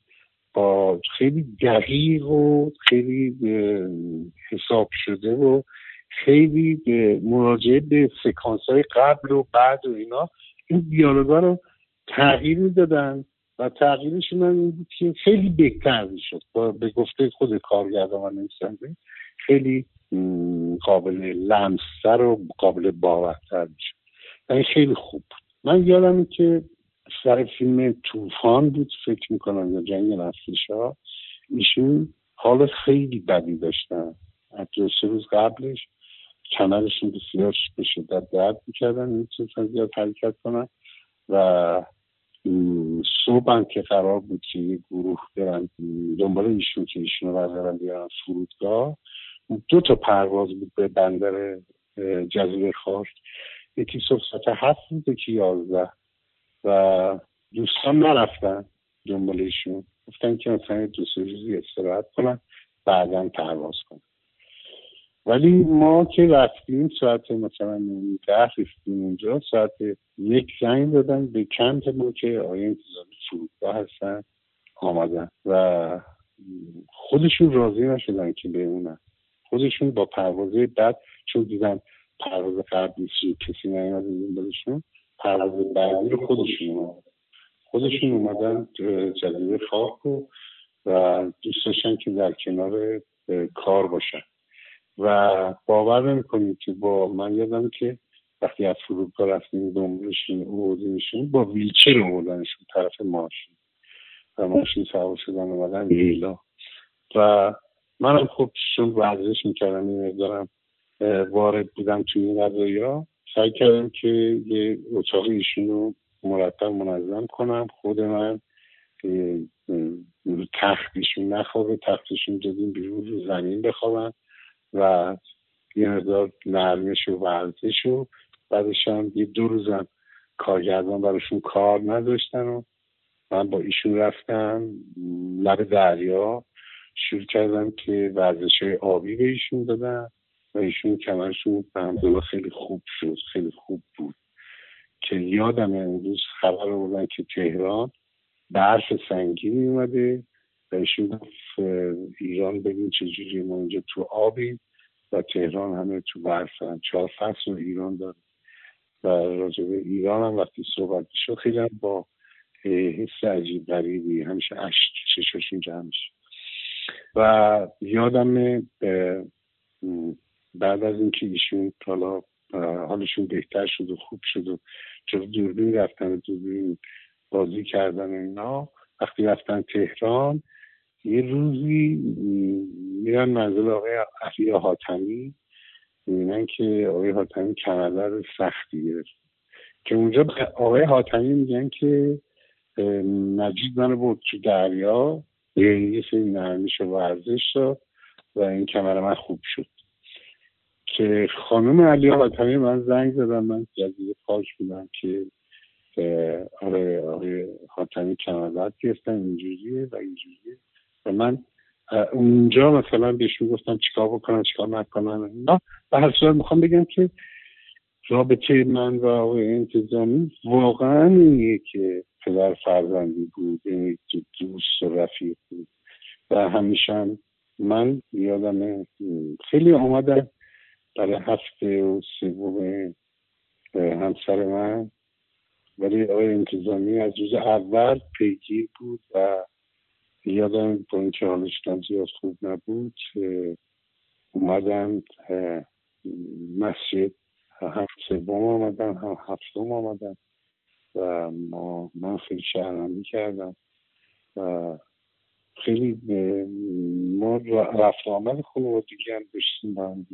با خیلی دقیق و خیلی حساب شده و خیلی مراجعه به سکانس های قبل و بعد و اینا این دیالوگا رو تغییر دادن و تغییرشون این بود که خیلی بهتر می‌شد. به گفته خود کارگردان و نویسنده خیلی قابل لمستر و قابل باورتر میشه. و این خیلی خوب بود. من یادم که سر فیلم طوفان بود فکر می‌کنم یا جنگ نفسیش ها ایشون حال خیلی بدی داشتن. از دو سه روز قبلش کمرشون بسیار به شدت درد می‌کردن نمی‌تونستن زیاد حرکت کنن و صبح که قرار بود که یه گروه برن دنبال ایشون که ایشون رو بردارن بیارن فرودگاه دو تا پرواز بود به بندر جزیره خاش یکی صبح ساعت هفت بود یکی یازده. و دوستان نرفتن دنبال ایشون. گفتن که مثلا دو سه روزی استراحت کنن بعدا پرواز کنن. ولی ما که رفتیم ساعت مثلا ده رفتیم اونجا ساعت یک زنگ دادن به کمپ ما که آیا انتظار فرودگاه هستن آمدن. و خودشون راضی نشدن که بمونن. خودشون با پروازه بعد چون دیدن پرواز قبلی کسی نیومده دنبالشون پرواز بعدی رو خودشون اومدن خودشون اومدن جزیره خاک و دوست داشتن که در کنار کار باشن. و باور نمی‌کنید که با من یادم که وقتی از فرودگاه رفتیم دنبالشون اوردیمشون با ویلچر اوردنشون طرف ماشین. و ماشین سوار شدن اومدن لیلا. و منم خب چون ورزش می‌کردم این مقدارم وارد بودم توی این قضایی ها سعی کردم که یه اتاق ایشون رو مرتب منظم کنم. خود من رو تختیشون نخوابه تختشون دادیم بیرون رو زمین بخوابم و یه مقدار نرمش و ورزش و بعدش هم یه دو روزم کارگردان براشون کار نداشتن و من با ایشون رفتم لب دریا. شروع کردم که ورزش های آبی به ایشون دادم و ایشون کمرشون به خیلی خوب شد خیلی خوب بود. که یادم امروز خبر بودن که تهران برف سنگینی اومده و ایشون گفت ایران ببین چجوری ما اینجا تو آبی و تهران همه تو برف چهار فصل رو ایران داره. و راجع به ایران هم وقتی صحبت شد خیلی هم با حس عجیب غریبی. همیشه عشق چشاشون جمع و یادم بعد از اینکه ایشون حالا حالشون بهتر شد و خوب شد و جز دوربین رفتن و دوربین بازی کردن و اینا وقتی رفتن تهران یه روزی میرن منزل آقای علی حاتمی می‌بینن که آقای حاتمی کمربر سختی گرفت. که اونجا آقای حاتمی میگن که نجید منو برد تو دریا یه سری نرمیش و ورزش داد و این کمر من خوب شد. که خانم علی حاتمی من زنگ زدم من جزیره پاک بودم که آره آره حاتمی کمربند گرفتن اینجوریه و اینجوریه. و من اونجا مثلا بهشون گفتم چیکار بکنم چیکار نکنم اینا. به هر صورت می‌خوام بگم که رابطه من و آقای انتظامی واقعا اینیه که پدر فرزندی بود یعنی دوست و رفیق بود. و همیشه من یادم خیلی آمدن برای هفته و سوم همسر من. ولی آقای انتظامی از روز اول پیگیر بود و یادم با اینکه حالش زیاد خوب نبود اومدن مسجد. هفت سوم آمدن هم هفتم آمدن و ما من خیلی شهرمندی کردم و خیلی ما رفت آمد خانوادگی هم داشتیم با هم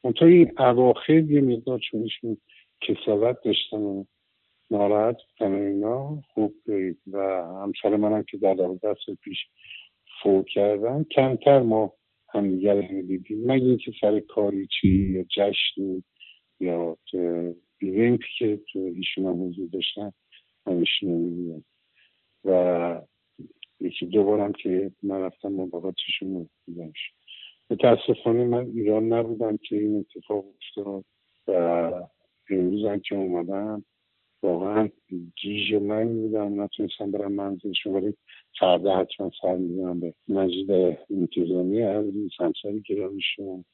اونطور این اواخر یه مقدار چونشون کسابت داشتن و ناراحت بودن اینا خوب و همسر منم که در دوازده پیش فوت کردن. کمتر ما همدیگر رو دیدیم. مگه اینکه سر کاری چی یا جشنی یا ایونتی که تو ایشون هم حضور داشتن ایشون رو و یکی دوبارم که من رفتم ملاقاتشون رو دیدم. متاسفانه من ایران نبودم که این اتفاق افتاد و امروز هم که اومدم واقعا جیژ من بودم. نتونستم برم منزلشون ولی فردا حتما سر می‌دونم به مجید انتظامی عزیز همسری گرامیشون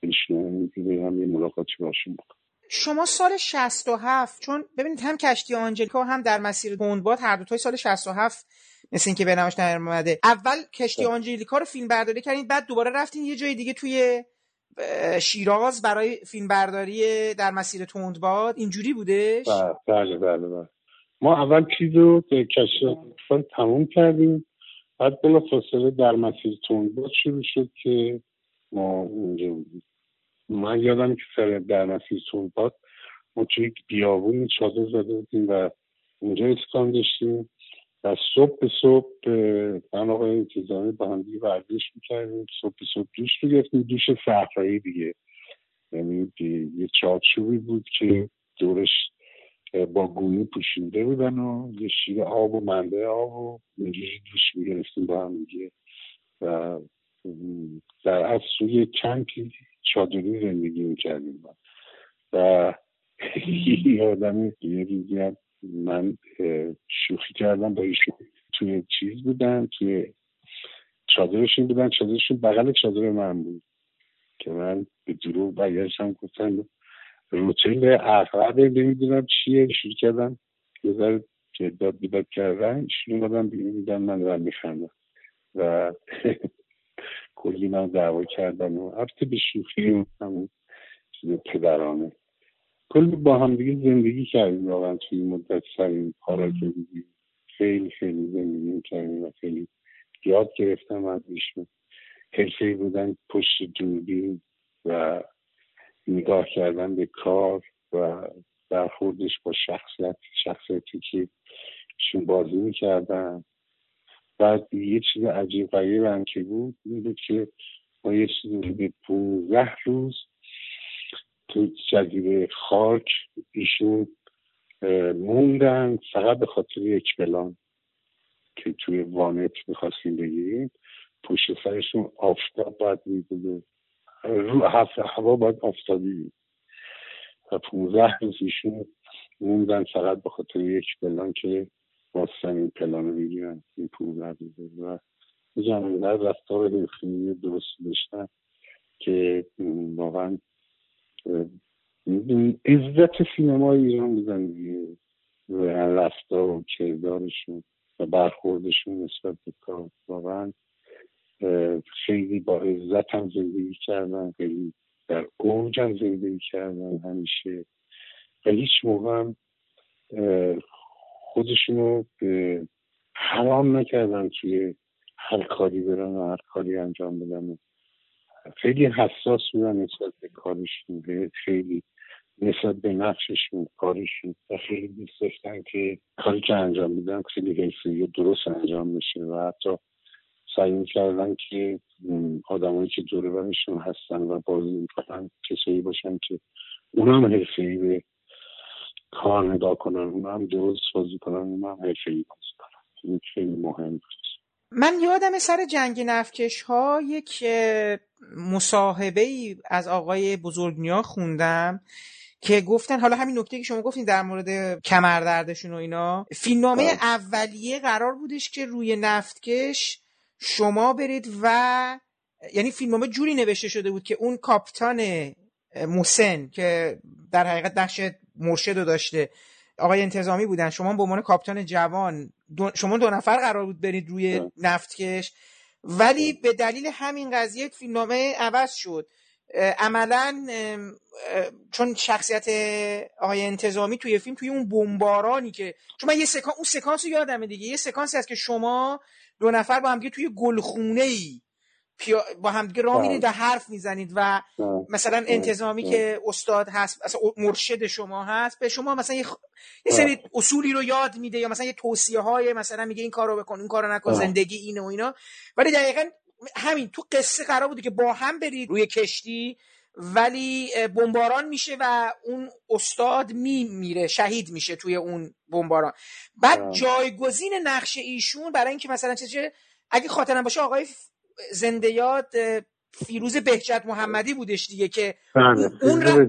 ایشون هم یه ملاقاتی باشون بکنم. شما سال 67 چون ببینید هم کشتی آنجلیکا هم در مسیر گندباد هر دوتای سال 67 مثل اینکه به نماش اومده اول کشتی آنجلیکا رو فیلم برداری کردین بعد دوباره رفتین یه جای دیگه توی شیراز برای فیلم برداری در مسیر تندباد. اینجوری بودش؟ بله بله بله ما اول چیز رو کشتی تموم کردیم بعد بلا فاصله در مسیر تندباد شروع شد که ما اونجا بودیم. من یادم که سر در مسیر تندباد ما توی بیابونی چادر زده بودیم و اونجا اسکان داشتیم و صبح به صبح من آقای انتظامی با هم دیگه ورزش می‌کردیم. صبح به صبح دوش می‌گرفتیم. دوش صحرایی دیگه. یعنی یه چارچوبی بود که دورش با گونی پوشیده بودن و یه شیر آب و منده آب و اینجوری دوش می‌گرفتیم با هم دیگه. و در از روی کمپی چادری زندگی می‌کردیم و یه آدمی یه روزی هم من شوخی کردم با ایشون. توی چیز بودن توی چادرشون بودن. چادرشون بغل چادر من بود که من به دروغ برگشتم گفتن روتیل اقرب نمی‌دونم چیه. شروع کردم یه ذره جداد بیداد کردن. ایشون اومدن بیرون من دارم میخندم و کلی من دعوا کردن و البته به شوخی همون چیز پدرانه. کلی با هم دیگه زندگی کردیم واقعا توی مدت سر این کارا که خیلی خیلی زندگی کردیم و خیلی یاد گرفتم از ایشون. حرفه بودن پشت دوربین و نگاه کردن به کار و برخوردش با شخصیت شخصیتی که ایشون بازی می‌کردن. بعد یه چیز عجیب غریب هم که بود این بود که ما یه چیزی به پونزده روز تو جزیره خاک ایشون موندن فقط به خاطر یک بلان که توی وانت می‌خواستیم بگیریم. پشت سرشون آفتاب باید میبوده. رو هوا باید آفتابی و پونزده روز ایشون موندن فقط به خاطر یک بلان که باستن این پلان رو بگیرن این پونزده روزه و میگم اینقدر رفتار حرفی درست داشتن که واقعا عزت سینمای ایران بودن دیگه. رفتار و کردارشون و برخوردشون نسبت به کار واقعا خیلی با عزت هم زندگی کردن خیلی در اوج هم زندگی کردن همیشه. و هیچ موقع هم خودشونو حرام نکردن توی هر کاری برن و هر کاری انجام بدن. خیلی حساس بودن نسبت به کارشون خیلی نسبت به نقششون کارشون. و خیلی دوست داشتن که کاری که انجام میدن خیلی حرفی درست انجام بشه. و حتی سعی کردن که آدمایی که دور برشون هستن و بازی می‌کنن کسایی باشن که اونا هم حرفی به کار نگاه کنن. اونا هم درست بازی کنن اونا هم حرفی بازی کنن. این خیلی مهم بود من یادم سر جنگ نفکش ها یک مصاحبه ای از آقای بزرگنیا خوندم که گفتن حالا همین نکته که شما گفتین در مورد کمردردشون و اینا فیلمنامه اولیه قرار بودش که روی نفتکش شما برید و یعنی فیلمنامه جوری نوشته شده بود که اون کاپتان موسن که در حقیقت نقش مرشد رو داشته. آقای انتظامی بودن. شما به عنوان کاپتان جوان دو شما دو نفر قرار بود برید روی نفتکش. ولی به دلیل همین قضیه فیلمنامه عوض شد. عملا چون شخصیت آقای انتظامی توی فیلم توی اون بمبارانی که چون من یه سکان اون سکانس رو یادمه دیگه. یه سکانسی هست که شما دو نفر با همدیگه توی گلخونه ای با همدیگه راه میرید و حرف می‌زنید و مثلا انتظامی که استاد هست مثلا مرشد شما هست به شما مثلا یه, یه سری اصولی رو یاد میده یا مثلا یه توصیه های مثلا میگه این کارو بکن این کارو نکن زندگی اینه و اینا. ولی دقیقا همین تو قصه قرار بوده که با هم برید روی کشتی ولی بمباران میشه و اون استاد می میره شهید میشه توی اون بمباران. بعد جایگزین نقش ایشون برای اینکه مثلا چه اگه خاطرم باشه آقای زنده یاد فیروز بهجت محمدی بودش دیگه که اون رو...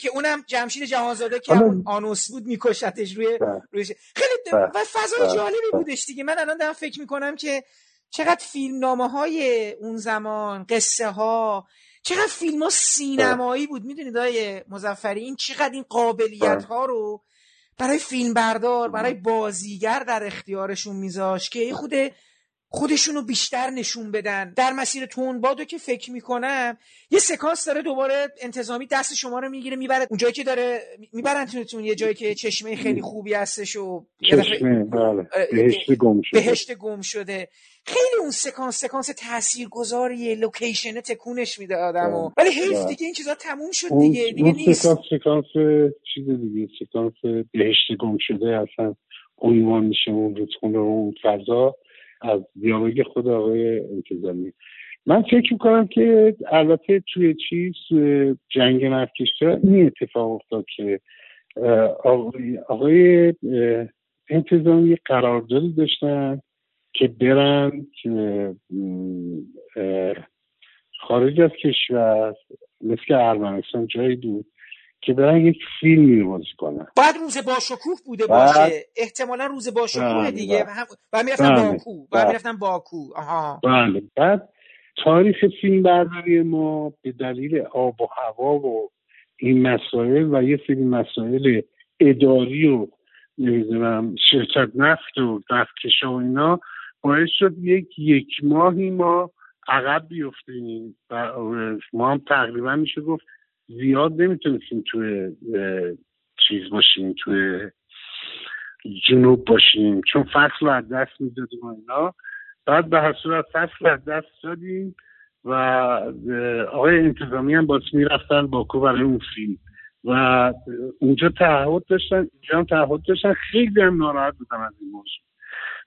که اونم جمشید جهانزاده که همون آنوس بود میکشتش روی, روی خیلی و فضای جالبی بودش دیگه. من الان دارم فکر می‌کنم که چقدر فیلم نامه های اون زمان قصه ها چقدر فیلم ها سینمایی بود. می‌دونید آقای مزفری این چقدر این قابلیت ها رو برای فیلم بردار برای بازیگر در اختیارشون میذاش که خود خودشونو بیشتر نشون بدن. در مسیر تندبادو که فکر می‌کنم یه سکانس داره دوباره انتظامی دست شما رو می‌گیره می‌بره اونجایی که داره می‌برن تون یه جایی که چشمه خیلی خوبی هستش و چشمه بله. بهشت گم شده. بهشت گم شده. خیلی اون سکانس سکانس تاثیرگذاریه لوکیشن تکونش میده آدمو ولی حیف دیگه این چیزا تموم شد دیگه. دیگه نیست. سکانس سکانس چیز دیگه سکانس بهشت گم شده اصلا عنوان میشه اون رودخونه اون فضا. از دیالوگ خود آقای انتظامی. من فکر می‌کنم که البته توی چیز جنگ نفکشتر این اتفاق افتاد که آقای, آقای انتظامی قراردادی داشتن که برن که خارج از کشور مثل ارمنستان جایی بود. که برن یک فیلمی رو بازی کنن. بعد روز با شکوه بوده باشه. احتمالا روز با شکوه دیگه. و می‌رفتن باکو. و می‌رفتن باکو. آها. بله. بعد تاریخ فیلم برداری ما به دلیل آب و هوا و این مسائل و یه سری مسائل اداری و نمی‌دونم شرکت نفت و نفتکشا و اینا باعث شد یک یک ماهی ما عقب بیفتیم. و ما هم تقریبا میشه گفت زیاد نمی‌تونستیم توی چیز باشیم توی جنوب باشیم چون فصل رو از دست می‌دادیم و اینا. بعد به هر صورت فصل از دست دادیم و آقای انتظامی هم باز می‌رفتن باکو برای اون فیلم. و اونجا تعهد داشتن اینجا هم تعهد داشتن خیلی هم ناراحت بودن از این موضوع.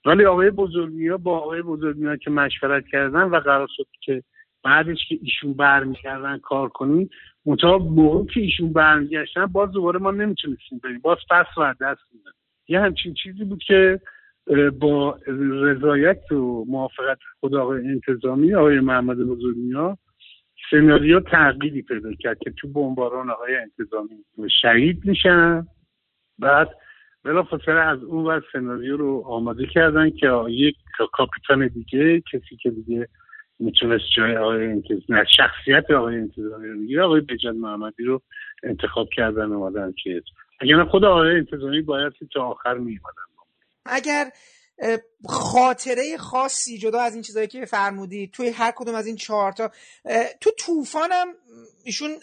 ولی آقای بزرگی ها با آقای بزرگی ها که مشورت کردن و قرار شد که بعدش که ایشون برمیگردن کار کنیم منتها موقع که ایشون برمیگشتن باز دوباره ما نمی‌تونستیم بریم. باز فصل و دست میدن یه همچین چیزی بود که با رضایت و موافقت خود آقای انتظامی آقای محمد بزرگی ها سناریو تغییری پیدا کرد که تو بمباران آقای انتظامی شهید میشن. بعد بلافاصله از اون ور سناریو رو آماده کردن که یک کاپیتان دیگه کسی که دیگه می‌تونست جای آقای انتظامی شخصیت آقای انتظامی رو بگیره آقای بجان محمدی رو انتخاب کردن اومدن که اگر خود آقای انتظامی باید تا آخر میمادن اگر خاطره خاصی جدا از این چیزایی که فرمودی توی هر کدوم از این چهارتا. تو طوفانم ایشون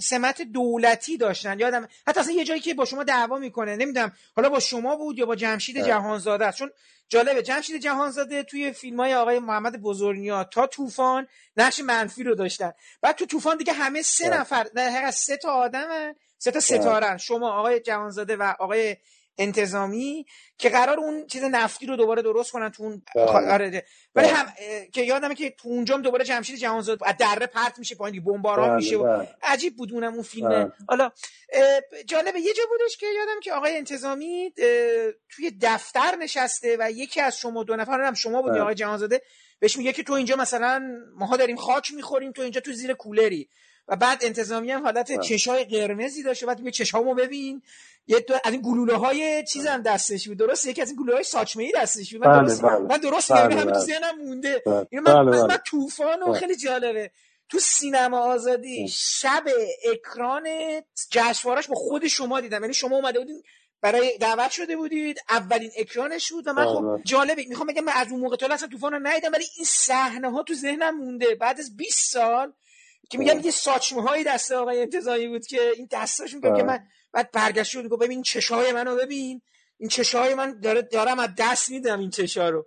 سمت دولتی داشتن. یادم حتی اصلا یه جایی که با شما دعوا می‌کنه نمی‌دونم حالا با شما بود یا با جمشید جهانزاده است. چون جالبه جمشید جهانزاده توی فیلم های آقای محمد بزرگنیا تا طوفان نقش منفی رو داشتن. بعد تو طوفان دیگه همه سه نفر نه سه تا آدمن سه تا ستارن. شما آقای جهانزاده و آقای انتظامی که قرار اون چیز نفتی رو دوباره درست کنن تو اون آره ولی هم که یادمه که تو اونجام دوباره جمشید جهانزاد از دره پرت میشه پایین بمباران میشه و عجیب بود اونم اون فیلمه. حالا جالبه یه جا بودش که یادم که آقای انتظامی توی دفتر نشسته و یکی از شما دو نفر هم شما بودی آقای جهانزاده بهش میگه که تو اینجا مثلا ماها داریم خاک می‌خوریم تو اینجا تو زیر کولری. و بعد انتظامی هم حالت چشای قرمزی داشته. بعد میگه چشامو ببین. یه دو از این گلوله های چیز هم دستش بود. درست یکی از این گلوله های ساچمه ای دستش بود. من بله، درست بله. من درست بله، همین تو بله. ذهنم مونده. بله. اینو من, بله، من, بله. من طوفان و بله. خیلی جالبه. تو سینما آزادی شب اکران جشنواره‌اش با خود شما دیدم. یعنی شما اومده بودین برای دعوت شده بودید. اولین اکرانش بود و من خب بله. جالبه. می‌خوام بگم من از اون موقع تا اصلا طوفان رو ندیدم ولی این صحنه ها تو ذهنم مونده. بعد از 20 سال که میگم یه ساچمه هایی دست آقای انتظامی بود که این دستاش میگم که. من بعد برگشت شد گفت ببین چشای منو ببین. این چشای من داره دارم از دست میدم این چشا رو.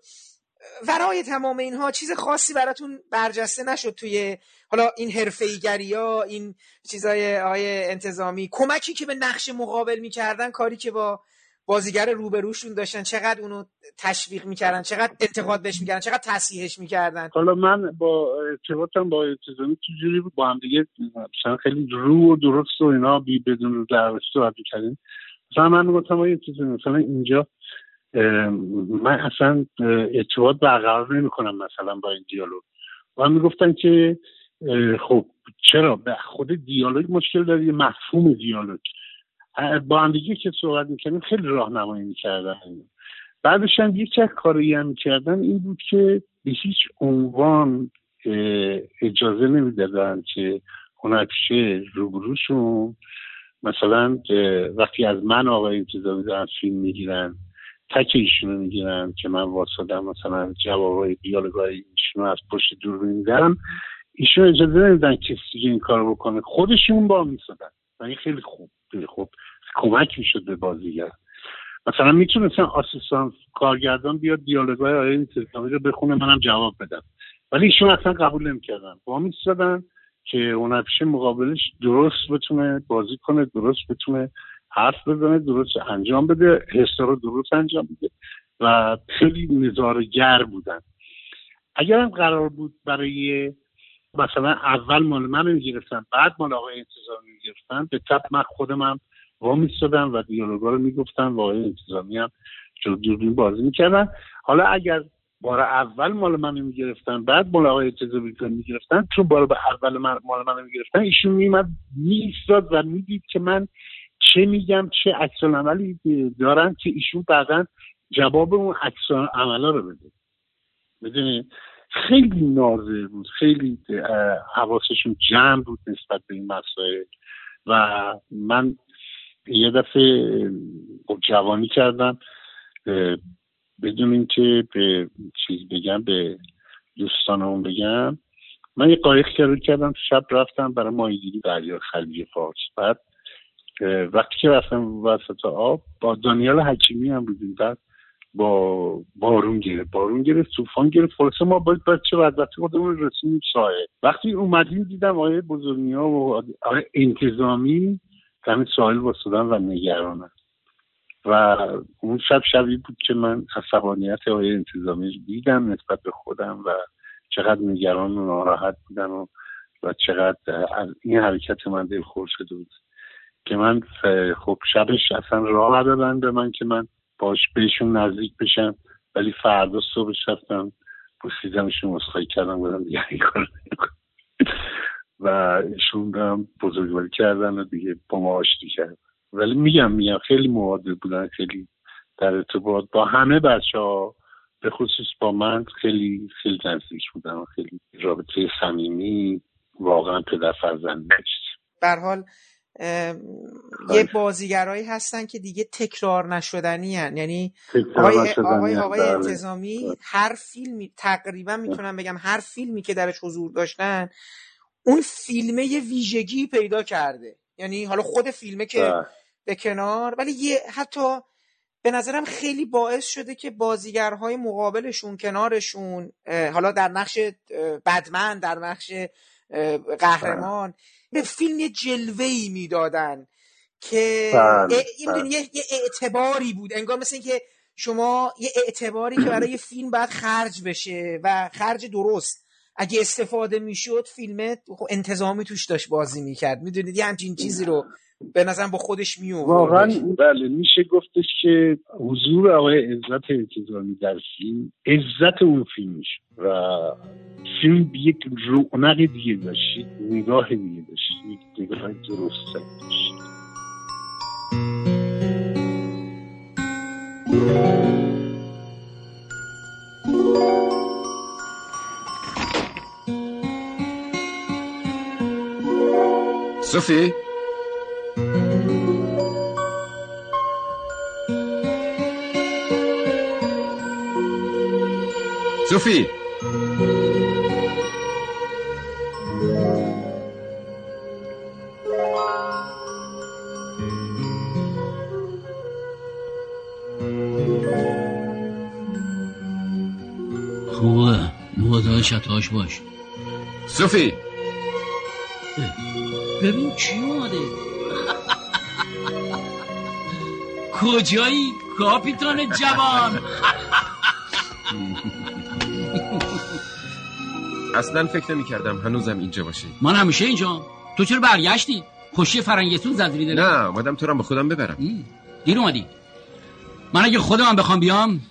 ورای تمام اینها چیز خاصی براتون برجسته نشد توی حالا این حرفه‌ایگری ها این چیزای آقای انتظامی. کمکی که به نقش مقابل می‌کردن کاری که با بازیگر روبروشون داشتن. چقدر اونو تشویق می‌کردن چقدر انتقاد بهش می‌کردن چقدر تصحیحش می‌کردن. حالا من با ارتباطم با انتظامی تو جوری با هم دیگه مثلا خیلی رو و درست و اینا بی بدون دعوت صحبت می‌کردیم مثلا من گفتم مثلا اینجا من اصلا ارتباط برقرار نمی کنم مثلا با این دیالوگ. و می‌گفتن که خب چرا؟ به خود دیالوگ مشکل داری مفهوم دیالوگ. با هم دیگه که صحبت می‌کنیم خیلی راهنمایی می‌کردن. بعدش هم یکی از کارایی هم می‌کردن این بود که به هیچ عنوان اجازه نمی‌دادن که هنرپیشه روبروشون مثلا وقتی از من آقای انتظامی دارن فیلم می‌گیرن تک ایشونو می‌گیرن که من واسدم مثلا جوابای دیالوگای ایشونو از پشت دور میدم. ایشون اجازه نمیدن کسی این کارو بکنه. خودشون با میسادن و این خیلی خوب. خوب کمک می‌شد به بازیگر. مثلا می‌تونستن آسیستان کارگردان بیاد دیالوگای آقای انتظامی رو بخونه منم جواب بدم. ولی ایشون اصلا قبول نمی‌کردن. با میستادن که هنرپیشه مقابلش درست بتونه بازی کنه درست بتونه حرف بزنه درست انجام بده حسا رو درست انجام بده و خیلی نظارگر بودن. اگر هم قرار بود برای مثلا اول مال من می‌گرفتن بعد مال آقای انتظامی می‌گرفتن به تب من خودم هم وا میستادم و دیالوگا رو می‌گفتن و آقای انتظامی هم دوربین بازی می‌کردن. حالا اگر بار اول مال منو می‌گرفتن بعد مال آقای انتظامی می‌گرفتن چون بار به اول من مال منو می‌گرفتن ایشون میمد میایستاد و می‌دید که من چه میگم چه عکس عملی دارن که ایشون بعدا جواب اون عکس عملا رو بده. می‌دونی؟ خیلی نازه بود خیلی حواسشون جمع بود نسبت به این مسائل و من یه دفعه خب جوانی کردم بدون اینکه به چیز بگم به دوستانمون بگم من یه قایق شروع کردم شب رفتم برای ماهیگیری دریا خلیج فارس. بعد وقتی که رفتم وسط آب با دانیال حکیمی هم بودیم. بعد با بارون گرفت. بارون گرفت طوفان گرفت. خلاصه ما باید بچه بدبختی خودمون رسیدیم وقتی اومدیم دیدم آقای بزرگی ها و آقای انتظامی همین ساحل واسدن و نگرانم و اون شب شبی بود که من عصبانیت آقای انتظامی دیدم نسبت به خودم و چقدر نگران و ناراحت بودن و و چقدر از این حرکت من دلخور شده بود. که من خب شبش اصلا راه دادن به من که من باش بهشون نزدیک بشم ولی فردا صبحش رفتم بوسیدمشون مسخایی کردم بودم دیگه این کار و ایشون هم بزرگواری کردن و دیگه با ما آشتی کرد ولی میگم میگم خیلی معادل بودن خیلی در ارتباط با همه بچه ها به خصوص با من خیلی خیلی نزدیک بودن خیلی رابطه صمیمی واقعا پدر فرزند به حال یه بازیگرایی هستن که دیگه تکرار نشدنی هن. یعنی آقای, آقای, آقای بله. انتظامی. هر فیلمی تقریبا می‌تونم بگم هر فیلمی که درش حضور داشتن اون فیلمه یه ویژگی پیدا کرده یعنی حالا خود فیلمه که بله. به کنار ولی یه حتی به نظرم خیلی باعث شده که بازیگرهای مقابلشون کنارشون حالا در نقش بدمن در نقش قهرمان به فیلم یه جلوه ای می‌دادن که بله، بله. یه،, یه اعتباری بود. انگار مثل اینکه شما یه اعتباری که برای فیلم باید خرج بشه و خرج درست. اگه استفاده می‌شد فیلم خب انتظامی توش داشت بازی می‌کرد. می‌دونید یه همچین چیزی رو به نظرم با خودش می واقعا بله میشه گفتش که حضور آقای عزت انتظامی در فیلم عزت اون فیلم میشه و فیلم یک رونق دیگه داشت نگاه دیگه داشت یک نگاه درست داشت. صوفی صوفی خوبه. مواظب شتاش باش. صوفی ببین چی اومده. کجایی؟ کاپیتان جوان. اصلا فکر نمی کردم هنوزم اینجا باشی. من همیشه اینجا. تو چرا برگشتی؟ خوشی فرنگتون زدری داری نه اومدم تو رو به خودم ببرم. دیر اومدی. من اگه خودم بخوام بیام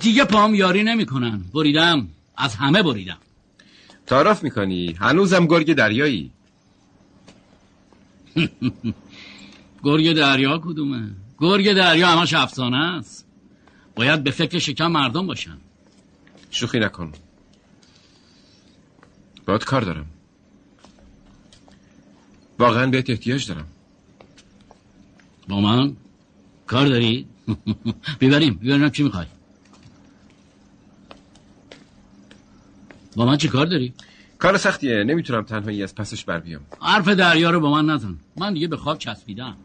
دیگه پام یاری نمی‌کنن. بریدم. از همه بریدم. تعارف می‌کنی. هنوزم گرگ دریایی. گرگ دریا کدومه؟ گرگ دریا همش افسانه است. باید به فکر شکم مردم باشن. شوخی نکن. باید کار دارم. واقعا بهت احتیاج دارم. با من کار داری؟ بیبریم بیبریم چی می‌خوای. با من چی کار داری؟ کار سختیه نمی‌تونم تنهایی از پسش بر بیام. حرف دریا رو با من نزن. من دیگه به خواب چسبیدم.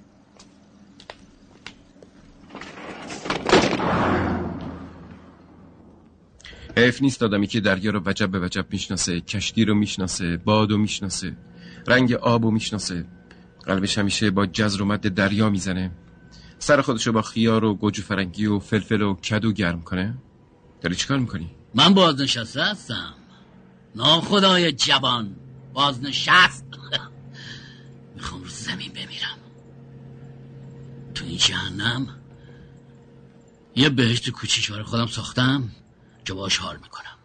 حیف نیست آدمی که دریا رو وجب به وجب می‌شناسه کشتی رو می‌شناسه باد رو می‌شناسه رنگ آب رو می‌شناسه. قلبش همیشه با جزر و مد دریا می‌زنه. سر خودشو با خیار و گوجه فرنگی و فلفل و کدو گرم کنه. داری چیکار می‌کنی؟ من بازنشسته هستم. ناخدای جوان. بازنشست. می‌خوام رو زمین بمیرم. تو این جهنم یه بهشت کوچیک برای خودم ساختم. که باش حال می‌کنم.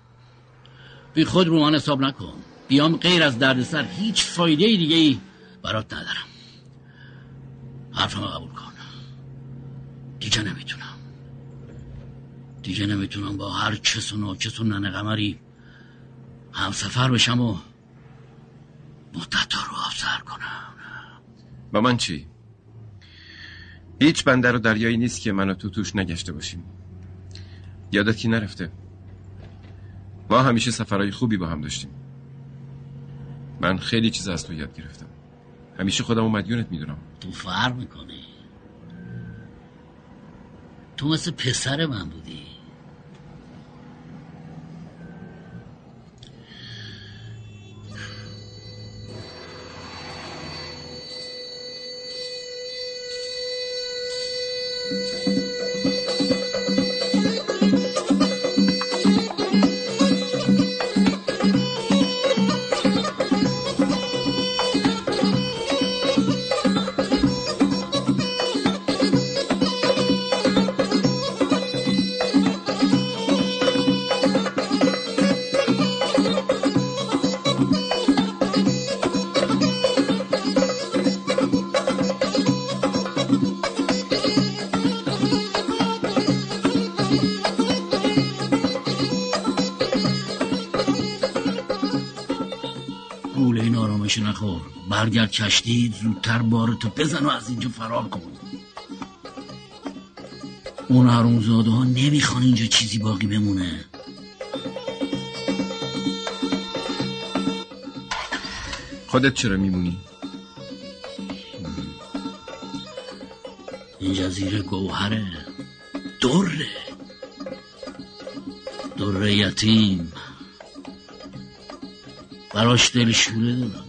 بی خود رو من حساب نکن. بیام غیر از دردسر هیچ فایده دیگه ای برات ندارم. حرفم قبول کن. دیگه نمی‌تونم. دیگه نمی‌تونم با هر کس و ناکس و ننه قمری هم سفر بشم و مدت رو افسر کنم. با من چی؟ هیچ بندر و دریایی نیست که منو تو توش نگشته باشیم. یادتی نرفته؟ ما همیشه سفرهای خوبی با هم داشتیم. من خیلی چیز از تو یاد گرفتم. همیشه خودم و مدیونت می‌دونم. تو فرق می‌کنی تو مثل پسر من بودی. برگرد کشتی زودتر بارتو بزن و از اینجا فرار کن. اون حرومزاده ها نمی‌خوان اینجا چیزی باقی بمونه. خودت چرا میمونی؟ این جزیره گوهره دره. دره یتیم. براش دل شوره دارم.